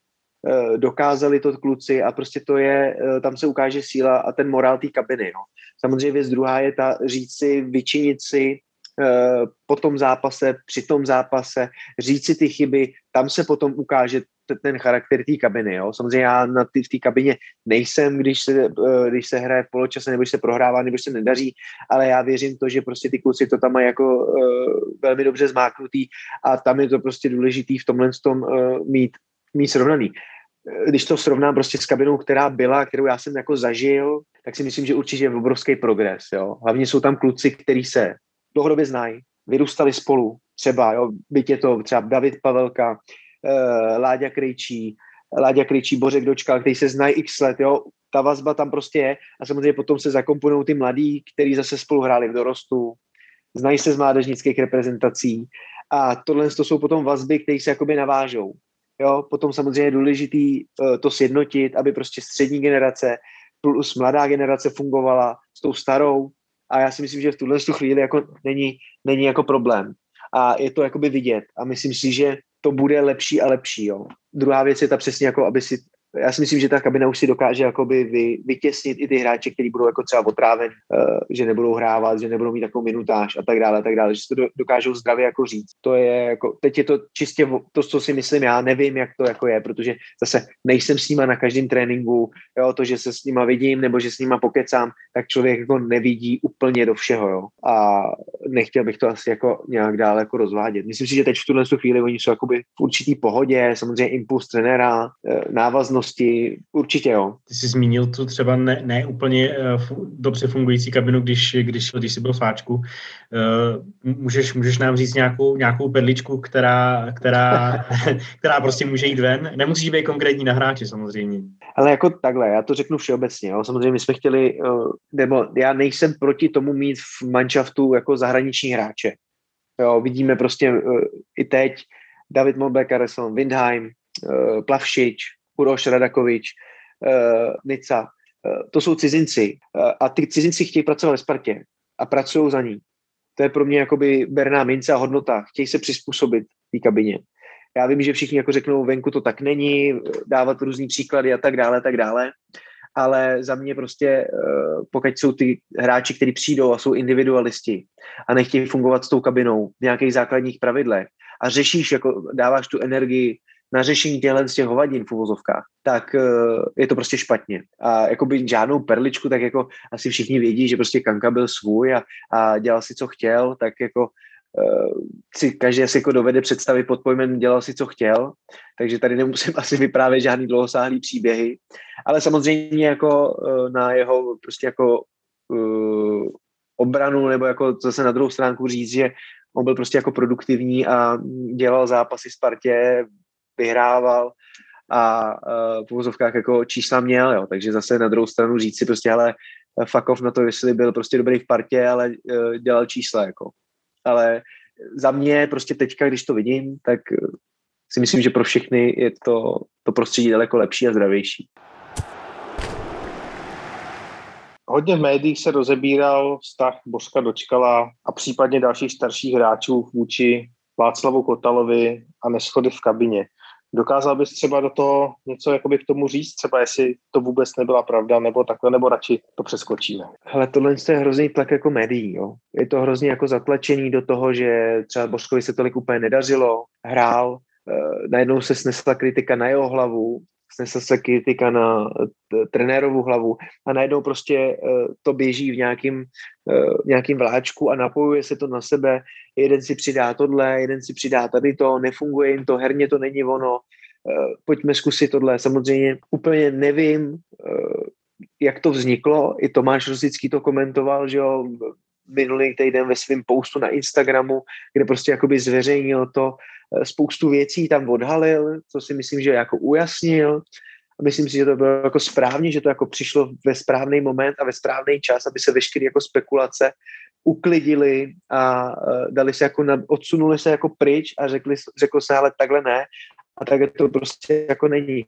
Eh, dokázali to kluci a prostě to je, eh, tam se ukáže síla a ten morál té kabiny. No. Samozřejmě věc druhá je ta říct si, vyčinit si eh, po tom zápase, při tom zápase, říct si ty chyby, tam se potom ukáže ten charakter té kabiny. Jo? Samozřejmě já na tý, v té kabině nejsem, když se, když se hraje v poločase, nebo když se prohrává, nebo když se nedaří, ale já věřím to, že prostě ty kluci to tam mají jako uh, velmi dobře zmáknutý a tam je to prostě důležitý v tomhle tom uh, mít, mít srovnaný když to srovnám prostě s kabinou, která byla, kterou já jsem jako zažil, tak si myslím, že určitě je obrovský progres. Jo. Hlavně jsou tam kluci, kteří se dlouhodobě znají, vyrůstali spolu, třeba, jo, byť je to třeba David Pavelka, Láďa Krejčí, Láďa Krejčí, Bořek Dočka, který se znají x let, jo, ta vazba tam prostě je a samozřejmě potom se zakomponují ty mladí, kteří zase spolu hráli v dorostu, znají se z mládežnických reprezentací a tohle to jsou potom vazby, které se jakoby navážou. Jo, potom samozřejmě je důležitý uh, to sjednotit, aby prostě střední generace plus mladá generace fungovala s tou starou a já si myslím, že v tuhle chvíli jako není, není jako problém. A je to jakoby vidět a myslím si, že to bude lepší a lepší. Jo. Druhá věc je ta přesně jako, aby si já si myslím, že ta kabina už si dokáže jakoby vy, vytěsnit i ty hráče, kteří budou jako třeba otráveni, uh, že nebudou hrávat, že nebudou mít takovou minutáž a tak dále, a tak dále, že si to dokážou zdravě jako říct. To je jako, teď je to čistě to, co si myslím já, nevím, jak to jako je, protože zase nejsem s nima na každém tréninku, jo, to, že se s nima vidím nebo že s nima pokecám, tak člověk jako nevidí úplně do všeho, jo. A nechtěl bych to asi jako nějak dále jako rozvádět. Myslím si, že teď v tuhle chvíli oni jsou jakoby v určitý pohodě, samozřejmě impuls trenéra, eh, návaznost možnosti, určitě jo. Ty jsi zmínil tu třeba ne, ne úplně uh, dobře fungující kabinu, když, když, když jsi byl v Fáčku. Uh, můžeš, můžeš nám říct nějakou, nějakou pedličku, která, která, která prostě může jít ven? Nemusíš být konkrétní na hráči samozřejmě. Ale jako takhle, já to řeknu všeobecně. Jo. Samozřejmě my jsme chtěli, uh, nebo já nejsem proti tomu mít v manšaftu jako zahraniční hráče. Jo, vidíme prostě uh, i teď David Areson, Windheim, Plavšič, Uroš Radakovič, uh, Nica, uh, to jsou cizinci uh, a ty cizinci chtějí pracovat ve Spartě a pracují za ní. To je pro mě jakoby berná mince a hodnota. Chtějí se přizpůsobit té kabině. Já vím, že všichni jako řeknou, venku to tak není, dávat různý příklady a tak dále, tak dále, ale za mě prostě, pokud jsou ty hráči, kteří přijdou a jsou individualisti a nechtějí fungovat s tou kabinou v nějakých základních pravidlech a řešíš, jako dáváš tu energii na řešení těchto z těch hovadin v uvozovkách, tak uh, je to prostě špatně. A jako by žádnou perličku, tak jako asi všichni vědí, že prostě Kanka byl svůj a, a dělal si, co chtěl, tak jako uh, si každý asi jako dovede představit pod pojmem dělal si, co chtěl, takže tady nemusím asi vyprávět žádný dlouhosáhlý příběhy, ale samozřejmě jako uh, na jeho prostě jako uh, obranu, nebo jako zase na druhou stránku říct, že on byl prostě jako produktivní a dělal zápasy Spartě, vyhrával a v uvozovkách jako čísla měl, jo. takže zase na druhou stranu říct si prostě, ale fuck off na to, jestli byl prostě dobrý v partě, ale uh, dělal čísla, jako. Ale za mě prostě teďka, když to vidím, tak si myslím, že pro všechny je to, to prostředí daleko lepší a zdravější. Hodně v médiích se rozebíral vztah Božka Dočkala a případně dalších starších hráčů vůči Václavu Kotalovi a neschody v kabině. Dokázal bys třeba do toho něco jakoby k tomu říct, třeba jestli to vůbec nebyla pravda, nebo takhle, nebo radši to přeskočíme? Hele, tohle je hrozný tlak jako médií, jo. Je to hrozně jako zatlačený do toho, že třeba Božkovi se tolik úplně nedařilo, hrál, eh, najednou se snesla kritika na jeho hlavu, snese se kritika na trenérovu hlavu a najednou prostě e, to běží v nějakým, e, nějakým vláčku a napojuje se to na sebe. Jeden si přidá tohle, jeden si přidá tady to, nefunguje jim to, herně to není ono, e, pojďme zkusit tohle. Samozřejmě úplně nevím, jak to vzniklo, i Tomáš Rosický to komentoval, že jo, minulý týden ve svém postu na Instagramu, kde prostě jakoby zveřejnil to, Eh, spoustu věcí tam odhalil, co si myslím, že jako ujasnil. A myslím si, že to bylo jako správně, že to jako přišlo ve správný moment a ve správný čas, aby se veškeré jako spekulace uklidili a uh, dali se jako, na, odsunuli se jako pryč a řekli, řeklo se, ale takhle ne a takhle to prostě jako není.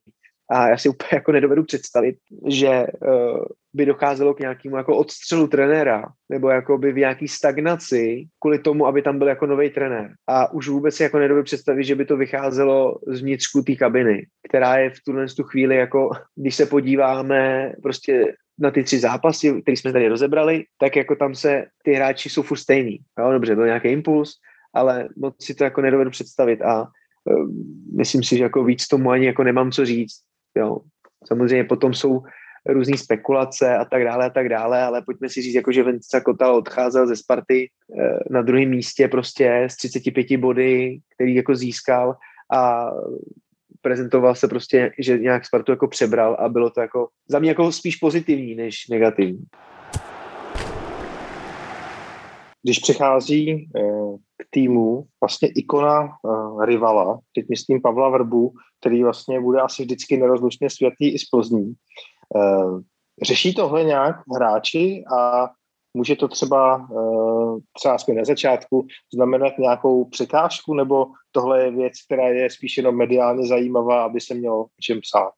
A já si úplně jako nedovedu představit, že uh, by docházelo k nějakému jako odstřelu trenéra, nebo jako by v nějaký stagnaci kvůli tomu, aby tam byl jako nový trenér. A už vůbec si jako nedovedu představit, že by to vycházelo z vnitřku té kabiny, která je v tuhle tu chvíli jako, když se podíváme prostě na ty tři zápasy, které jsme tady rozebrali, tak jako tam se ty hráči jsou furt stejný. Jo, dobře, byl nějaký impuls, ale moc si to jako nedovedu představit a uh, myslím si, že jako víc tomu ani jako nemám co říct. Jo. Samozřejmě potom jsou různé spekulace a tak dále a tak dále, ale pojďme si říct, jako že Venca Kotal odcházel ze Sparty eh, na druhém místě prostě s 35 body, který jako získal a prezentoval se prostě, že nějak Spartu jako přebral a bylo to jako za mě jako spíš pozitivní než negativní. Když přichází eh, k týmu vlastně ikona uh, rivala, teď myslím Pavla Vrbu, který vlastně bude asi vždycky nerozlučně světlý i z Plzní. Uh, řeší tohle nějak hráči a může to třeba, třeba aspoň na začátku, znamenat nějakou překážku, nebo tohle je věc, která je spíš jenom mediálně zajímavá, aby se mělo čem psát?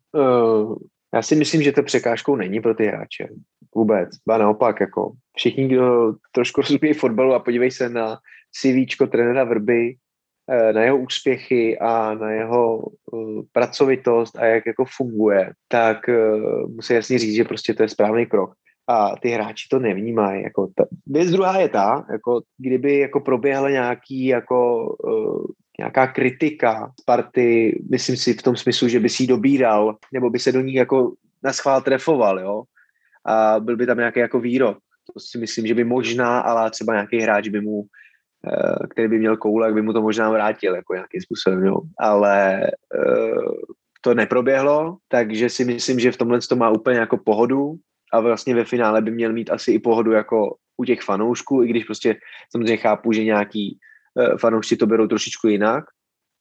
Já si myslím, že to překážkou není pro ty hráče. Vůbec. Ba naopak, jako všichni, kdo trošku rozumí fotbalu a podívej se na CVčko trenéra Vrby, eh, na jeho úspěchy a na jeho uh, pracovitost a jak jako funguje, tak uh, musí jasně říct, že prostě to je správný krok. A ty hráči to nevnímají. Jako ta, věc druhá je ta, jako kdyby jako proběhla nějaký jako nějaká kritika Sparty, myslím si v tom smyslu, že by si ji dobíral, nebo by se do ní jako na schvál trefoval, jo, a byl by tam nějaký jako výrok. To si myslím, že by možná, ale třeba nějaký hráč by mu Eh, který by měl koule, by mu to možná vrátil jako nějakým způsobem, jo. Ale eh, to neproběhlo, takže si myslím, že v tomhle to má úplně jako pohodu a vlastně ve finále by měl mít asi i pohodu jako u těch fanoušků, i když prostě samozřejmě chápu, že nějaký fanoušci to berou trošičku jinak,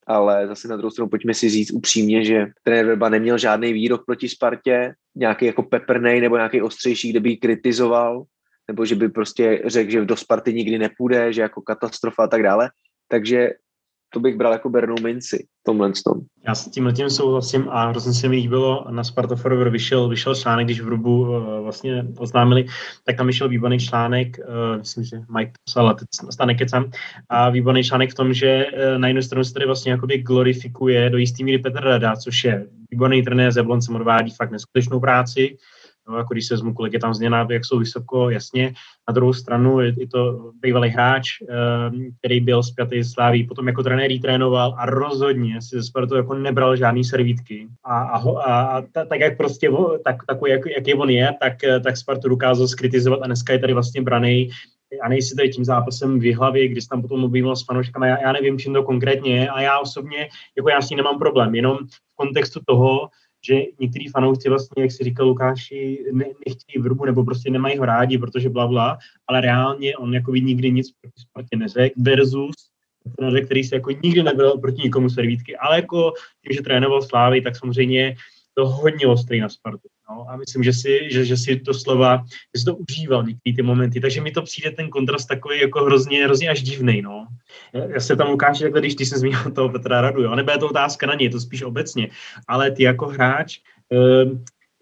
ale zase na druhou stranu pojďme si říct upřímně, že trenér Verba neměl žádný výrok proti Spartě, nějaký jako peprnej nebo nějaký ostřejší, kde by ji kritizoval, nebo že by prostě řekl, že do Sparty nikdy nepůjde, že jako katastrofa a tak dále. Takže to bych bral jako bernou minci v tomhle tom. Já s tím tím souhlasím a hrozně se mi líbilo, na Sparta Forever vyšel, vyšel článek, když v Rubu uh, vlastně oznámili, tak tam vyšel výborný článek, uh, myslím, že Mike psal, teď stane kecam, a výborný článek v tom, že uh, na jednu stranu se tady vlastně jakoby glorifikuje do jistý míry Petr Rada, což je výborný trenér, z Jablonce odvádí fakt neskutečnou práci, No, jako když se vezmu, kolik je tam změna, jak jsou vysoko, jasně. Na druhou stranu je, je to bývalý hráč, um, který byl zpětý Sláví, potom jako trenér trénoval a rozhodně si ze Spartu jako nebral žádný servítky. A, a, a, a tak jak prostě, tak, takový, jak, jaký on je, tak, tak Spartu dokázal skritizovat a dneska je tady vlastně braný a nejsi tady tím zápasem v hlavě, když tam potom mluvím s fanouškama, já, já nevím, čím to konkrétně je a já osobně, jako já s tím nemám problém, jenom v kontextu toho, že některý fanoušci vlastně, jak si říkal Lukáši, ne, nechtějí vrbu nebo prostě nemají ho rádi, protože bla, bla ale reálně on jako nikdy nic proti Spartě neřekl versus který se jako nikdy nebyl proti nikomu servítky, ale jako tím, že trénoval Slávy, tak samozřejmě to hodně ostrý na Spartu. No, a myslím, že si, že, že si to slova, že si to užíval některé ty momenty, takže mi to přijde ten kontrast takový jako hrozně, hrozně až divný. No. Já se tam ukážu, takhle, když ty jsem zmínil toho Petra Radu, jo, nebo je to otázka na něj, je to spíš obecně, ale ty jako hráč, eh,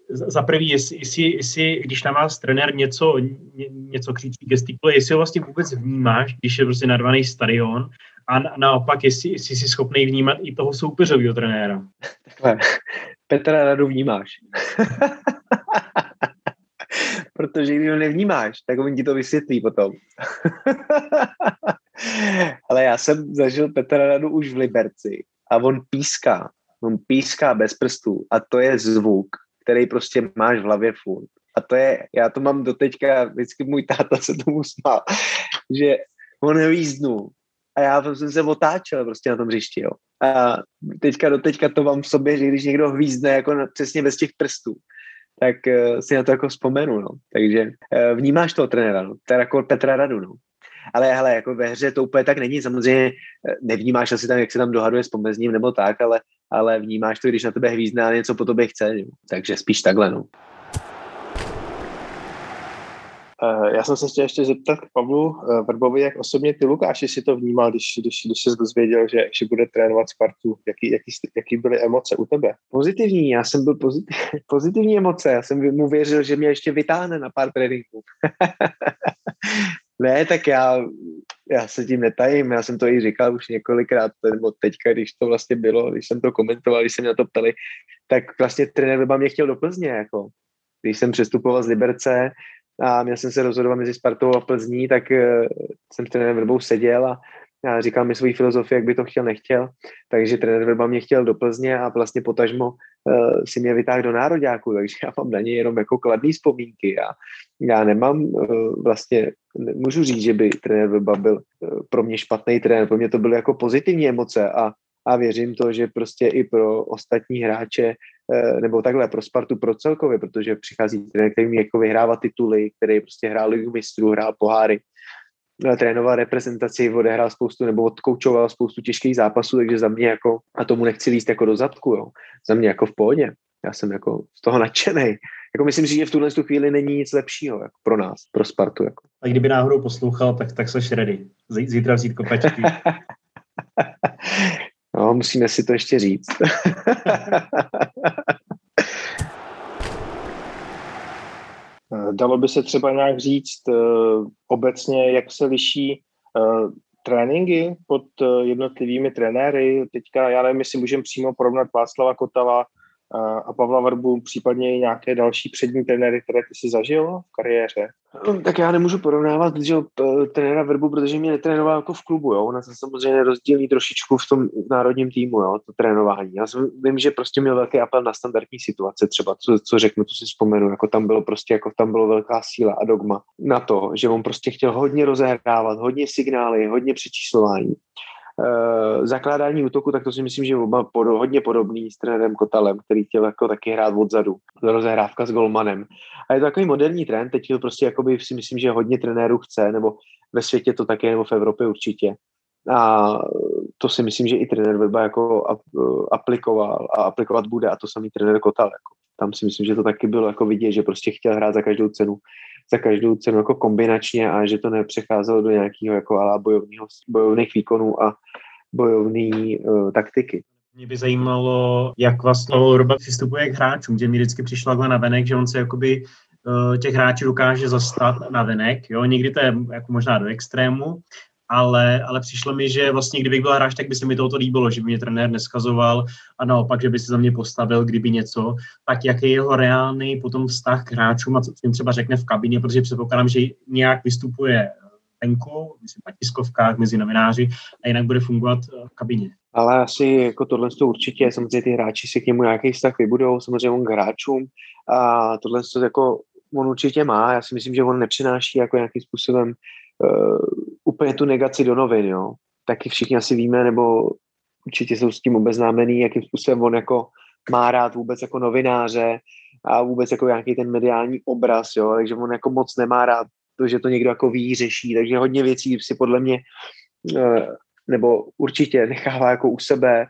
za prvý, jestli, jestli, jestli, když na vás trenér něco, ně, něco křičí, gestikuluje, jestli ho vlastně vůbec vnímáš, když je prostě narvaný stadion, a naopak, jestli, jestli jsi schopný vnímat i toho soupeřového trenéra. Takhle, Petra Radu vnímáš. Protože když ho nevnímáš, tak on ti to vysvětlí potom. Ale já jsem zažil Petra Radu už v Liberci a on píská. On píská bez prstů a to je zvuk, který prostě máš v hlavě furt. A to je, já to mám doteďka, vždycky můj táta se tomu smál, že on hvízdnul a já jsem se otáčel prostě na tom hřišti, jo. A teďka do teďka to mám v sobě, že když někdo hvízdne jako na, přesně bez těch prstů, tak uh, si na to jako vzpomenu, no. Takže uh, vnímáš toho trenéra, no. Je jako Petra Radu, no. Ale hele, jako ve hře to úplně tak není, samozřejmě eh, nevnímáš asi tam, jak se tam dohaduje s pomezním nebo tak, ale, ale vnímáš to, když na tebe hvízdne a něco po tobě chce, jo. takže spíš takhle, no. Eh, já jsem se chtěl ještě zeptat k Pavlu eh, Vrbovi, jak osobně ty Lukáši si to vnímal, když, když, když jsi dozvěděl, že, že bude trénovat Spartu. Jaký, jaký, jaký byly emoce u tebe? Pozitivní, já jsem byl pozitiv, pozitivní emoce. Já jsem mu věřil, že mě ještě vytáhne na pár tréninků. ne, tak já, já se tím netajím, já jsem to i říkal už několikrát, nebo teďka, když to vlastně bylo, když jsem to komentoval, když se mě na to ptali, tak vlastně trenér Vrba mě chtěl do Plzně, jako když jsem přestupoval z Liberce, a měl jsem se rozhodovat mezi Spartou a Plzní, tak uh, jsem s trenérem Vrbou seděl a, a říkal mi svoji filozofii, jak by to chtěl, nechtěl. Takže trenér Vrba mě chtěl do Plzně a vlastně potažmo uh, si mě vytáhl do nároďáku, takže já mám na něj jenom jako kladný vzpomínky. A já nemám uh, vlastně, můžu říct, že by trenér Vrba byl uh, pro mě špatný trenér, pro mě to byly jako pozitivní emoce a a věřím to, že prostě i pro ostatní hráče Eh, nebo takhle pro Spartu, pro celkově, protože přichází trenér, který jako vyhrávat tituly, který prostě hrál ligu mistrů, hrál poháry, eh, trénoval reprezentaci, odehrál spoustu nebo odkoučoval spoustu těžkých zápasů, takže za mě jako, a tomu nechci líst jako do zadku, jo, za mě jako v pohodě. Já jsem jako z toho nadšený. Jako myslím si, že v tuhle tu chvíli není nic lepšího jako pro nás, pro Spartu. Jako. A kdyby náhodou poslouchal, tak, tak seš ready. Zítra vzít kopačky. Musíme si to ještě říct. Dalo by se třeba nějak říct uh, obecně, jak se liší uh, tréninky pod uh, jednotlivými trenéry. Teďka, já nevím, jestli můžeme přímo porovnat Václava Kotala a Pavla Vrbu, případně nějaké další přední trenéry, které ty si zažil v kariéře? No, tak já nemůžu porovnávat že, trenéra Vrbu, protože mě netrénoval jako v klubu. Jo. Ona se samozřejmě rozdílí trošičku v tom národním týmu, jo, to trénování. Já vím, že prostě měl velký apel na standardní situace, třeba co, co řeknu, to si vzpomenu, jako tam bylo prostě, jako tam bylo velká síla a dogma na to, že on prostě chtěl hodně rozehrávat, hodně signály, hodně přečíslování zakládání útoku, tak to si myslím, že oba pod, hodně podobný s trenérem Kotalem, který chtěl jako taky hrát odzadu, rozehrávka s golmanem. A je to takový moderní trend, teď to prostě jakoby si myslím, že hodně trenérů chce, nebo ve světě to také, nebo v Evropě určitě. A to si myslím, že i trenér Vrba jako aplikoval a aplikovat bude a to samý trenér Kotal. Jako. Tam si myslím, že to taky bylo jako vidět, že prostě chtěl hrát za každou cenu za každou cenu jako kombinačně a že to nepřecházelo do nějakého jako ala bojovního, bojovných výkonů a bojovné uh, taktiky. Mě by zajímalo, jak vlastně Roba přistupuje k hráčům, že mi vždycky přišlo takhle na venek, že on se jakoby uh, těch hráčů dokáže zastat na venek, jo, někdy to je jako možná do extrému, ale, ale přišlo mi, že vlastně kdybych byl hráč, tak by se mi tohoto líbilo, že by mě trenér neskazoval a naopak, že by se za mě postavil, kdyby něco, tak jaký je jeho reálný potom vztah k hráčům a co jim třeba řekne v kabině, protože předpokládám, že nějak vystupuje venku, myslím na tiskovkách, mezi novináři a jinak bude fungovat v kabině. Ale asi jako tohle to určitě, samozřejmě ty hráči si k němu nějaký vztah vybudou, samozřejmě on k hráčům a tohle to jako on určitě má. Já si myslím, že on nepřináší jako nějakým způsobem uh, úplně tu negaci do novin, jo. Taky všichni asi víme, nebo určitě jsou s tím obeznámený, jakým způsobem on jako má rád vůbec jako novináře a vůbec jako nějaký ten mediální obraz, jo, takže on jako moc nemá rád to, že to někdo jako ví, řeší, takže hodně věcí si podle mě uh, nebo určitě nechává jako u sebe eh,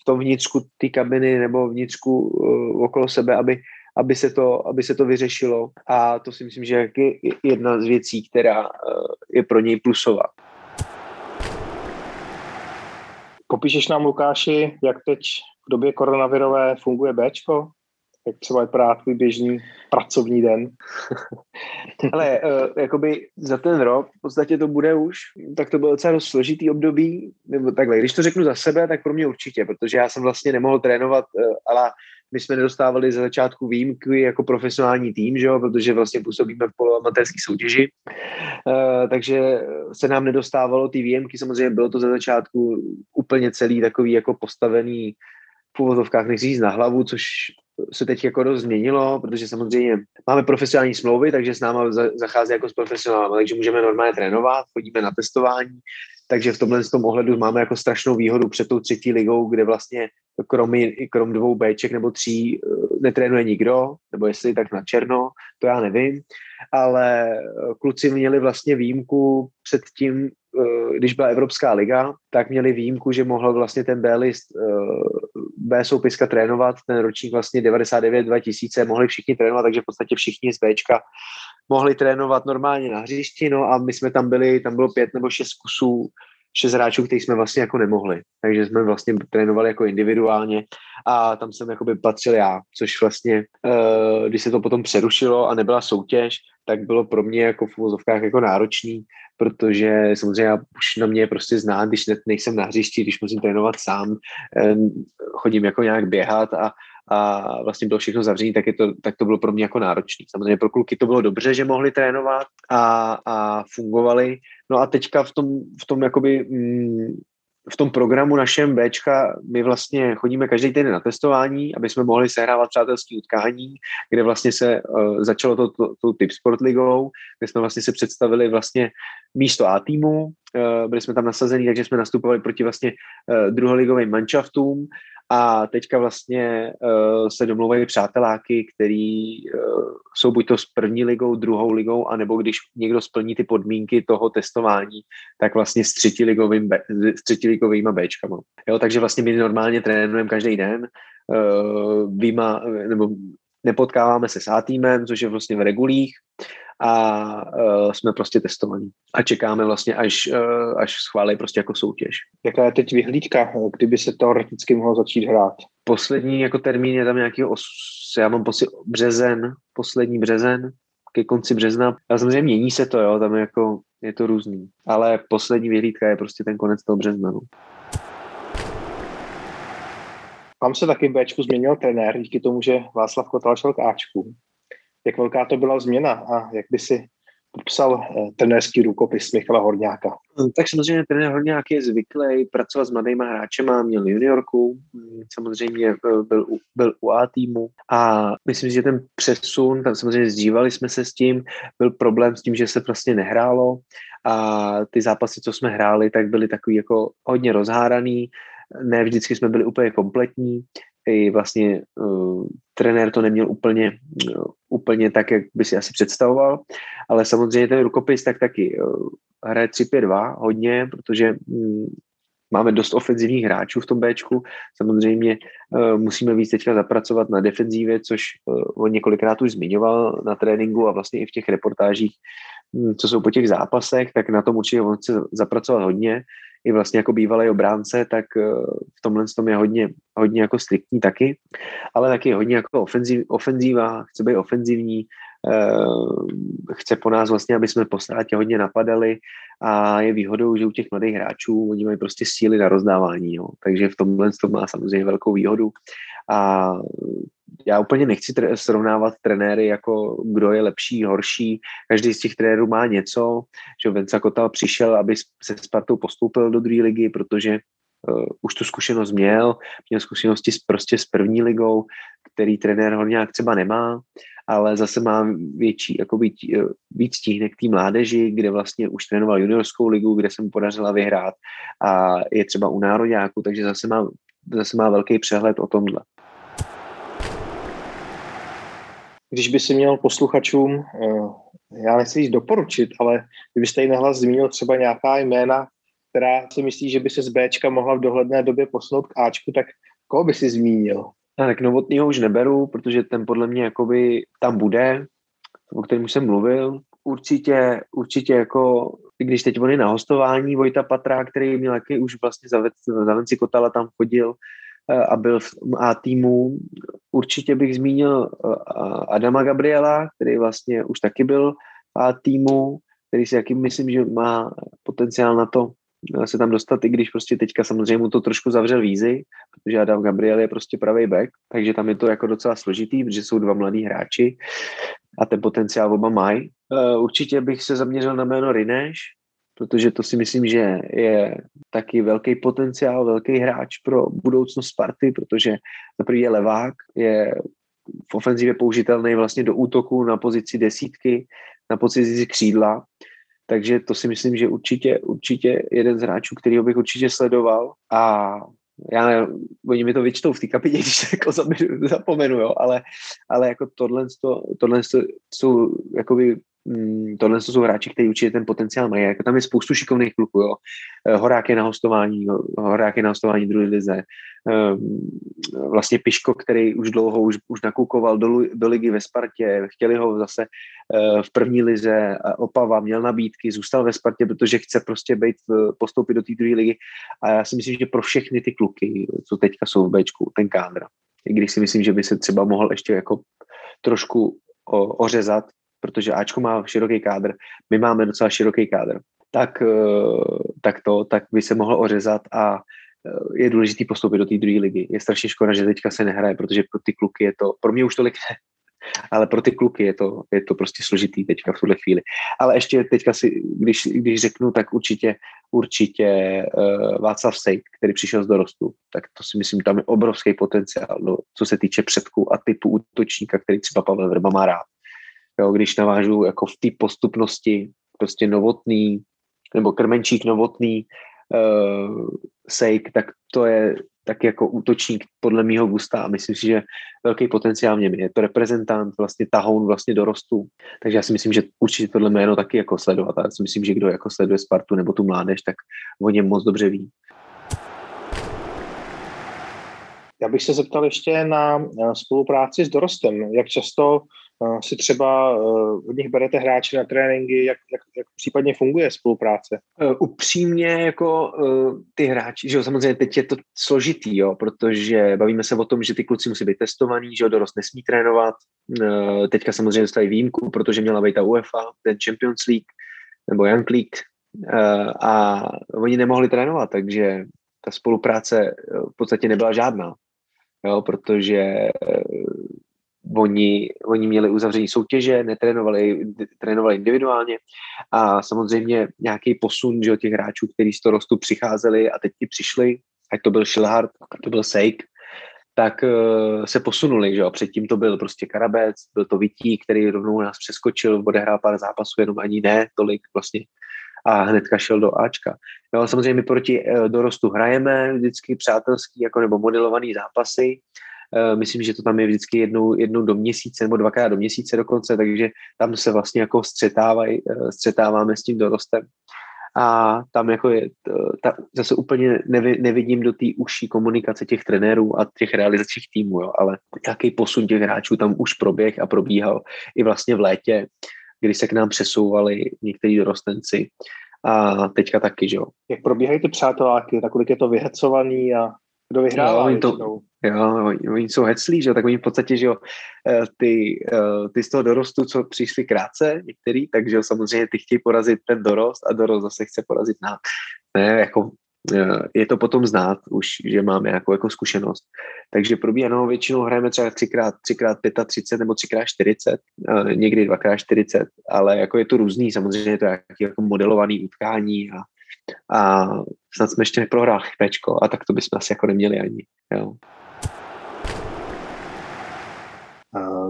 v tom vnitřku té kabiny nebo vnitřku uh, okolo sebe, aby aby se, to, aby se to vyřešilo. A to si myslím, že je jedna z věcí, která eh, je pro něj plusová. Popíšeš nám, Lukáši, jak teď v době koronavirové funguje Bčko? Jak třeba vypadá tvůj běžný pracovní den? Ale uh, jakoby za ten rok, v podstatě to bude už, tak to bylo docela dost složitý období, nebo takhle, když to řeknu za sebe, tak pro mě určitě, protože já jsem vlastně nemohl trénovat, uh, ale my jsme nedostávali za začátku výjimky jako profesionální tým, že jo, protože vlastně působíme v poloamatérské soutěži, uh, takže se nám nedostávalo ty výjimky, samozřejmě bylo to za začátku úplně celý takový jako postavený v úvozovkách nechci říct na hlavu, což se teď jako dost změnilo, protože samozřejmě máme profesionální smlouvy, takže s náma zachází jako s profesionálem, takže můžeme normálně trénovat, chodíme na testování, takže v tomhle tom ohledu máme jako strašnou výhodu před tou třetí ligou, kde vlastně kromě, krom dvou Bček nebo tří eh, netrénuje nikdo, nebo jestli tak na černo, to já nevím, ale eh, kluci měli vlastně výjimku před tím, eh, když byla Evropská liga, tak měli výjimku, že mohl vlastně ten B-list B soupiska trénovat, ten ročník vlastně 99-2000 mohli všichni trénovat, takže v podstatě všichni z Bčka mohli trénovat normálně na hřišti, no a my jsme tam byli, tam bylo pět nebo šest kusů šest hráčů, který jsme vlastně jako nemohli. Takže jsme vlastně trénovali jako individuálně a tam jsem jakoby patřil já, což vlastně, uh, když se to potom přerušilo a nebyla soutěž, tak bylo pro mě jako v uvozovkách jako náročný, protože samozřejmě už na mě prostě znám, když ne, nejsem na hřišti, když musím trénovat sám, um, chodím jako nějak běhat a, a vlastně bylo všechno zavřené, tak, je to, tak to bylo pro mě jako náročné. Samozřejmě pro kluky to bylo dobře, že mohli trénovat a, a fungovali. No a teďka v tom, v tom jakoby, mm, v tom programu našem Bčka my vlastně chodíme každý týden na testování, aby jsme mohli sehrávat přátelské utkání, kde vlastně se uh, začalo to, to, to Tip Sport ligou, kde jsme vlastně se představili vlastně místo A týmu, uh, byli jsme tam nasazení, takže jsme nastupovali proti vlastně uh, druholigovým manšaftům a teďka vlastně uh, se domluvají přáteláky, který uh, jsou buď to s první ligou, druhou ligou, anebo když někdo splní ty podmínky toho testování, tak vlastně s třetiligovým, s třetiligovýma Bčkama. Jo, takže vlastně my normálně trénujeme každý den, uh, výma, nebo nepotkáváme se s A týmem, což je vlastně v regulích a uh, jsme prostě testovaní. A čekáme vlastně, až, uh, až schválí prostě jako soutěž. Jaká je teď vyhlídka, kdyby se teoreticky mohlo začít hrát? Poslední jako termín je tam nějaký, os, já mám pocit březen, poslední březen, ke konci března. A samozřejmě mění se to, jo, tam je jako, je to různý. Ale poslední vyhlídka je prostě ten konec toho března. No. Tam se taky v Bčku změnil trenér, díky tomu, že Václav Kotal šel k Ačku. Jak velká to byla změna a jak by si popsal eh, trenérský rukopis Michala Horňáka? No, tak samozřejmě trenér Horňák je zvyklý pracovat s mladými hráčema, měl juniorku, hm, samozřejmě eh, byl, byl u A týmu a myslím, že ten přesun, tam samozřejmě zdívali jsme se s tím, byl problém s tím, že se vlastně nehrálo a ty zápasy, co jsme hráli, tak byly takový jako hodně rozháraný, ne vždycky jsme byli úplně kompletní, i vlastně uh, trenér to neměl úplně, uh, úplně tak, jak by si asi představoval, ale samozřejmě ten rukopis tak taky uh, hraje 3-5-2 hodně, protože um, máme dost ofenzivních hráčů v tom Bčku, samozřejmě uh, musíme víc teďka zapracovat na defenzívě, což uh, on několikrát už zmiňoval na tréninku a vlastně i v těch reportážích, um, co jsou po těch zápasech, tak na tom určitě on chce zapracovat hodně, i vlastně jako bývalý obránce, tak eh, v tomhle tom je hodně, hodně jako striktní taky, ale taky hodně jako ofenziv, ofenzíva, chce být ofenzivní, chce po nás vlastně, aby jsme po ztrátě hodně napadali a je výhodou, že u těch mladých hráčů oni mají prostě síly na rozdávání, jo. takže v tomhle to má samozřejmě velkou výhodu a já úplně nechci tr- srovnávat trenéry jako kdo je lepší, horší. Každý z těch trenérů má něco, že Venca Kotal přišel, aby se Spartou postoupil do druhé ligy, protože uh, už tu zkušenost měl, měl zkušenosti s, prostě s první ligou, který trenér ho nějak třeba nemá, ale zase má větší, jako být, uh, víc tíhnek té mládeži, kde vlastně už trénoval juniorskou ligu, kde se mu podařila vyhrát a je třeba u nároďáku, takže zase má, zase má velký přehled o tomhle. Když by si měl posluchačům, eh, já nechci jít doporučit, ale kdybyste jí nahlas zmínil třeba nějaká jména, která si myslí, že by se z Bčka mohla v dohledné době posunout k Ačku, tak koho by si zmínil? Tak Novotnýho už neberu, protože ten podle mě jakoby tam bude, o kterém už jsem mluvil. Určitě, určitě jako, když teď on je na hostování, Vojta Patra, který měl jaký už vlastně za, Venci Kotala tam chodil, Eh, a byl v A týmu. Určitě bych zmínil eh, Adama Gabriela, který vlastně už taky byl v A týmu, který si jaký myslím, že má potenciál na to eh, se tam dostat, i když prostě teďka samozřejmě mu to trošku zavřel vízy, protože Adam Gabriel je prostě pravý back, takže tam je to jako docela složitý, protože jsou dva mladí hráči a ten potenciál oba mají. Určitě bych se zaměřil na jméno Rineš, protože to si myslím, že je taky velký potenciál, velký hráč pro budoucnost Sparty, protože za je levák, je v ofenzivě použitelný vlastně do útoku na pozici desítky, na pozici křídla, takže to si myslím, že určitě, určitě jeden z hráčů, kterýho bych určitě sledoval. A já ne, oni mi to vyčtou v té kapině, když to jako zapomenu, jo, ale, ale jako tohle, tohle jsou jakoby Mm, tohle jsou hráči, kteří určitě ten potenciál mají. Jako tam je spoustu šikovných kluků, jo. Eh, Horák je na hostování, Horák je na hostování druhé lize. Ehm, vlastně Piško, který už dlouho už, už nakukoval do, do ligy ve Spartě, chtěli ho zase eh, v první lize, Opava měl nabídky, zůstal ve Spartě, protože chce prostě být, postoupit do té druhé ligy. A já si myslím, že pro všechny ty kluky, co teďka jsou v Bčku, ten kádr, i když si myslím, že by se třeba mohl ještě jako trošku ořezat, protože Ačko má široký kádr, my máme docela široký kádr, tak, eh, tak to, tak by se mohlo ořezat a eh, je důležitý postoupit do té druhé ligy. Je strašně škoda, že teďka se nehraje, protože pro ty kluky je to, pro mě už tolik ne, ale pro ty kluky je to, je to prostě složitý teďka v tuhle chvíli. Ale ještě teďka si, když, když řeknu, tak určitě, určitě uh, Václav Sejk, který přišel z dorostu, tak to si myslím, tam je obrovský potenciál, no, co se týče předku a typu útočníka, který třeba Pavel Vrba má rád. Jo, když navážu jako v té postupnosti, prostě novotný, nebo krmenčík novotný, uh, sejk, tak to je tak jako útočník podle mýho gusta a myslím si, že velký potenciál v něm je. to reprezentant, vlastně tahoun vlastně dorostu, takže já si myslím, že určitě tohle jméno taky jako sledovat a já si myslím, že kdo jako sleduje Spartu nebo tu mládež, tak o něm moc dobře ví. Já bych se zeptal ještě na spolupráci s dorostem. Jak často si třeba uh, od nich berete hráče na tréninky, jak, jak, jak případně funguje spolupráce? Uh, upřímně jako uh, ty hráči, že jo, samozřejmě teď je to složitý, jo, protože bavíme se o tom, že ty kluci musí být testovaní, že jo, dorost nesmí trénovat. Teďka samozřejmě dostali výjimku, protože měla být ta UEFA, ten Champions League nebo Young League a oni nemohli trénovat, takže ta spolupráce v podstatě nebyla žádná, jo, protože Oni, oni měli uzavření soutěže, netrénovali, trénovali individuálně a samozřejmě nějaký posun že, těch hráčů, kteří z toho rostu přicházeli a teď ti přišli, ať to byl Schilhard, to byl Sejk, tak uh, se posunuli, že jo. Předtím to byl prostě Karabec, byl to Vití, který rovnou nás přeskočil, odehrál pár zápasů, jenom ani ne tolik vlastně a hnedka šel do Ačka. Jo, samozřejmě my proti uh, dorostu hrajeme vždycky přátelský jako nebo modelovaný zápasy, Eh, myslím, že to tam je vždycky jednou, jednou do měsíce nebo dvakrát do měsíce dokonce, takže tam se vlastně jako střetávaj, eh, střetáváme s tím dorostem. A tam jako je, ta, zase úplně nevi, nevidím do té užší komunikace těch trenérů a těch realizačních týmů, jo, ale jaký posun těch hráčů tam už proběh a probíhal i vlastně v létě, kdy se k nám přesouvali někteří dorostenci a teďka taky, že jo. Jak probíhají ty přáteláky, tak kolik je to vyhecovaný a kdo vyhrává jo, to, Jo, oni, oni jsou heclí, že jo, tak oni v podstatě, že jo, eh, ty, eh, ty z toho dorostu, co přišli krátce, některý, takže jo, samozřejmě ty chtějí porazit ten dorost a dorost zase chce porazit nás. Ne, jako eh, je to potom znát už, že máme jako, jako zkušenost. Takže probíhá, no, většinou hrajeme třeba 3x, 3x35 nebo 3x40, někdy 2x40, ale jako je to různý, samozřejmě je to jaký jako modelovaný utkání a, a snad jsme ještě neprohráli pečko a tak to bychom asi jako neměli ani. Jo.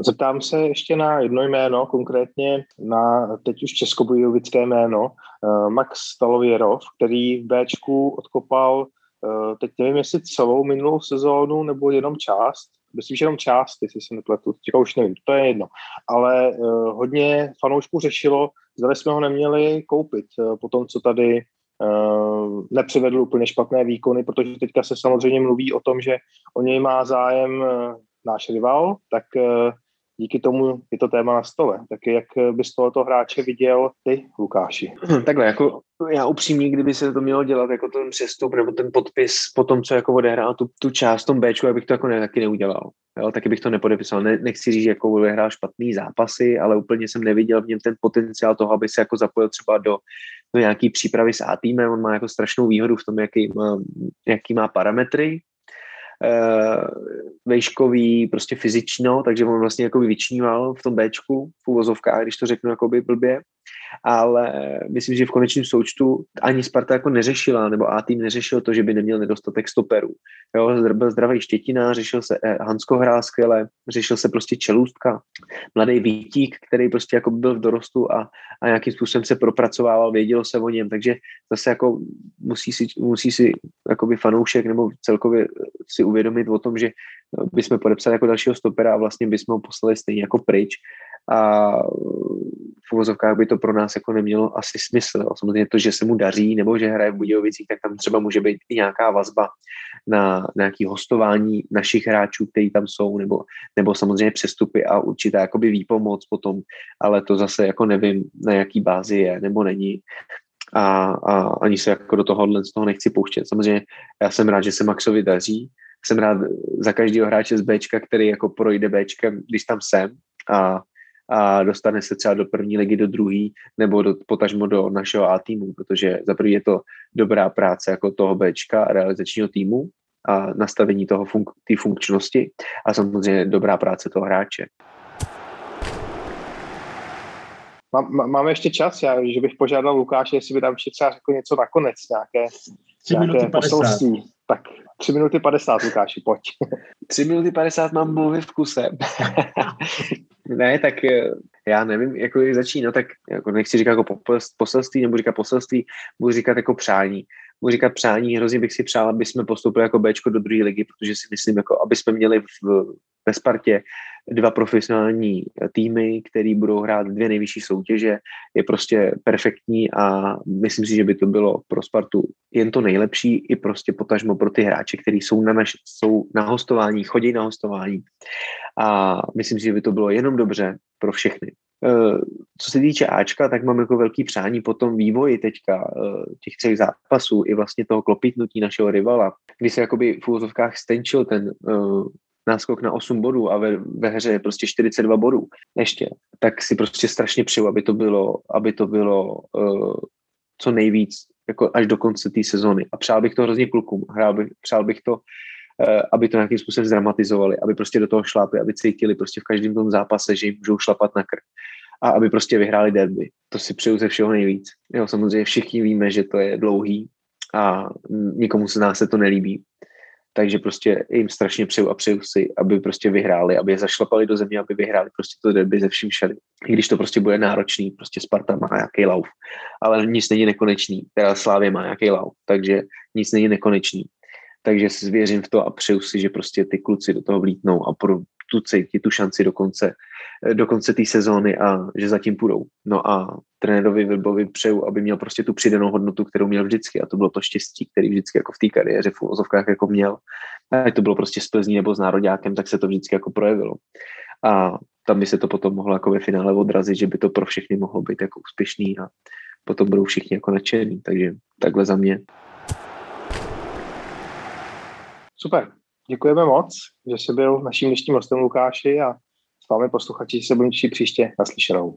Zeptám se ještě na jedno jméno, konkrétně na teď už českobujovické jméno, eh, Max Stalověrov, který v Bčku odkopal, eh, teď nevím, jestli celou minulou sezónu nebo jenom část, myslím, že jenom část, jestli se nepletu, teďka už nevím, to je jedno, ale eh, hodně fanoušků řešilo, zda jsme ho neměli koupit po tom, co tady nepřivedl úplně špatné výkony, protože teďka se samozřejmě mluví o tom, že o něj má zájem náš rival, tak eh, díky tomu je to téma na stole. Tak jak bys tohoto hráče viděl ty, Lukáši? Takhle, jako já upřímně, kdyby se to mělo dělat jako ten přestup nebo ten podpis po tom, co jako odehrál tu, tu část tom Bčku, abych to jako ne, taky neudělal. Jo, taky bych to nepodepisoval. Ne, nechci říct, že jako odehrál špatný zápasy, ale úplně jsem neviděl v něm ten potenciál toho, aby se jako zapojil třeba do, do nějaký přípravy s A týmem. On má jako strašnou výhodu v tom, jaký má, jaký má parametry, vejškový, prostě fyzično, takže on vlastně jako vyčníval v tom Bčku, v úvozovkách, když to řeknu jako by blbě ale myslím, že v konečném součtu ani Sparta jako neřešila, nebo A tým neřešil to, že by neměl nedostatek stoperů. Jo, byl zdravý Štětina, řešil se eh, Hansko hrál skvěle, řešil se prostě Čelůstka, mladý Vítík, který prostě jako byl v dorostu a, a nějakým způsobem se propracovával, vědělo se o něm, takže zase jako musí si, musí si jakoby fanoušek nebo celkově si uvědomit o tom, že bychom podepsali jako dalšího stopera a vlastně bychom ho poslali stejně jako pryč a v uvozovkách by to pro nás jako nemělo asi smysl. Samozřejmě to, že se mu daří nebo že hraje v Budějovicích, tak tam třeba může být i nějaká vazba na nějaké hostování našich hráčů, kteří tam jsou, nebo, nebo samozřejmě přestupy a určitá jakoby výpomoc potom, ale to zase jako nevím, na jaký bázi je nebo není a, a ani se jako do tohohle z toho nechci pouštět. Samozřejmě já jsem rád, že se Maxovi daří, jsem rád za každého hráče z Bčka, který jako projde Bčkem, když tam jsem a a dostane se třeba do první ligy, do druhé, nebo do, potažmo do našeho A týmu, protože za první je to dobrá práce jako toho Bčka, realizačního týmu a nastavení toho funk, té funkčnosti a samozřejmě dobrá práce toho hráče. Máme ještě čas, já, že bych požádal Lukáše, jestli by tam ještě třeba řekl něco nakonec, nějaké, nějaké poselství. Tak 3 minuty 50, Lukáši, pojď. 3 minuty 50 mám mluvit v kuse. ne, tak eh, já nevím, jako jak začít, no tak jako nechci říkat jako poselství, nebo říkat poselství, budu říkat jako přání. Budu říkat přání, hrozně bych si přál, aby jsme postoupili jako Bčko do druhé ligy, protože si myslím, jako aby jsme měli v, ve Spartě dva profesionální týmy, který budou hrát dvě nejvyšší soutěže, je prostě perfektní a myslím si, že by to bylo pro Spartu jen to nejlepší i prostě potažmo pro ty hráče, kteří jsou na, naš, jsou na hostování, chodí na hostování a myslím si, že by to bylo jenom dobře pro všechny. Eh, co se týče Ačka, tak mám jako velký přání po tom vývoji teďka eh, těch třech zápasů i vlastně toho klopitnutí našeho rivala, kdy se jakoby v úvozovkách stenčil ten uh, náskok na 8 bodů a ve, ve hře je prostě 42 bodů ještě, tak si prostě strašně přeju, aby to bylo, aby to bylo uh, co nejvíc jako až do konce té sezony. A přál bych to hrozně klukům. Hrál bych, přál bych to, aby to nějakým způsobem zdramatizovali, aby prostě do toho šlápli, aby cítili prostě v každém tom zápase, že jim můžou šlapat na krk a aby prostě vyhráli derby. To si přeju ze všeho nejvíc. Jo, samozřejmě všichni víme, že to je dlouhý a nikomu z nás se to nelíbí takže prostě jim strašně přeju a přeju si, aby prostě vyhráli, aby je zašlapali do země, aby vyhráli prostě to derby ze vším všady. I když to prostě bude náročný, prostě Sparta má nějaký lauf, ale nic není nekonečný, teda Slávě má nějaký lauf, takže nic není nekonečný. Takže si zvěřím v to a přeju si, že prostě ty kluci do toho vlítnou a tu cítit tu šanci do konce, do konce té sezóny a že zatím půjdou. No a trenérovi Vilbovi přeju, aby měl prostě tu přidanou hodnotu, kterou měl vždycky a to bylo to štěstí, který vždycky jako v té kariéře v úvozovkách jako měl. A to bylo prostě s Plzní nebo s Nároďákem, tak se to vždycky jako projevilo. A tam by se to potom mohlo jako ve finále odrazit, že by to pro všechny mohlo být jako úspěšný a potom budou všichni jako nadšení. Takže takhle za mě. Super. Děkujeme moc, že jsi byl naším dnešním hostem Lukáši a s vámi posluchači se budeme příště naslyšenou.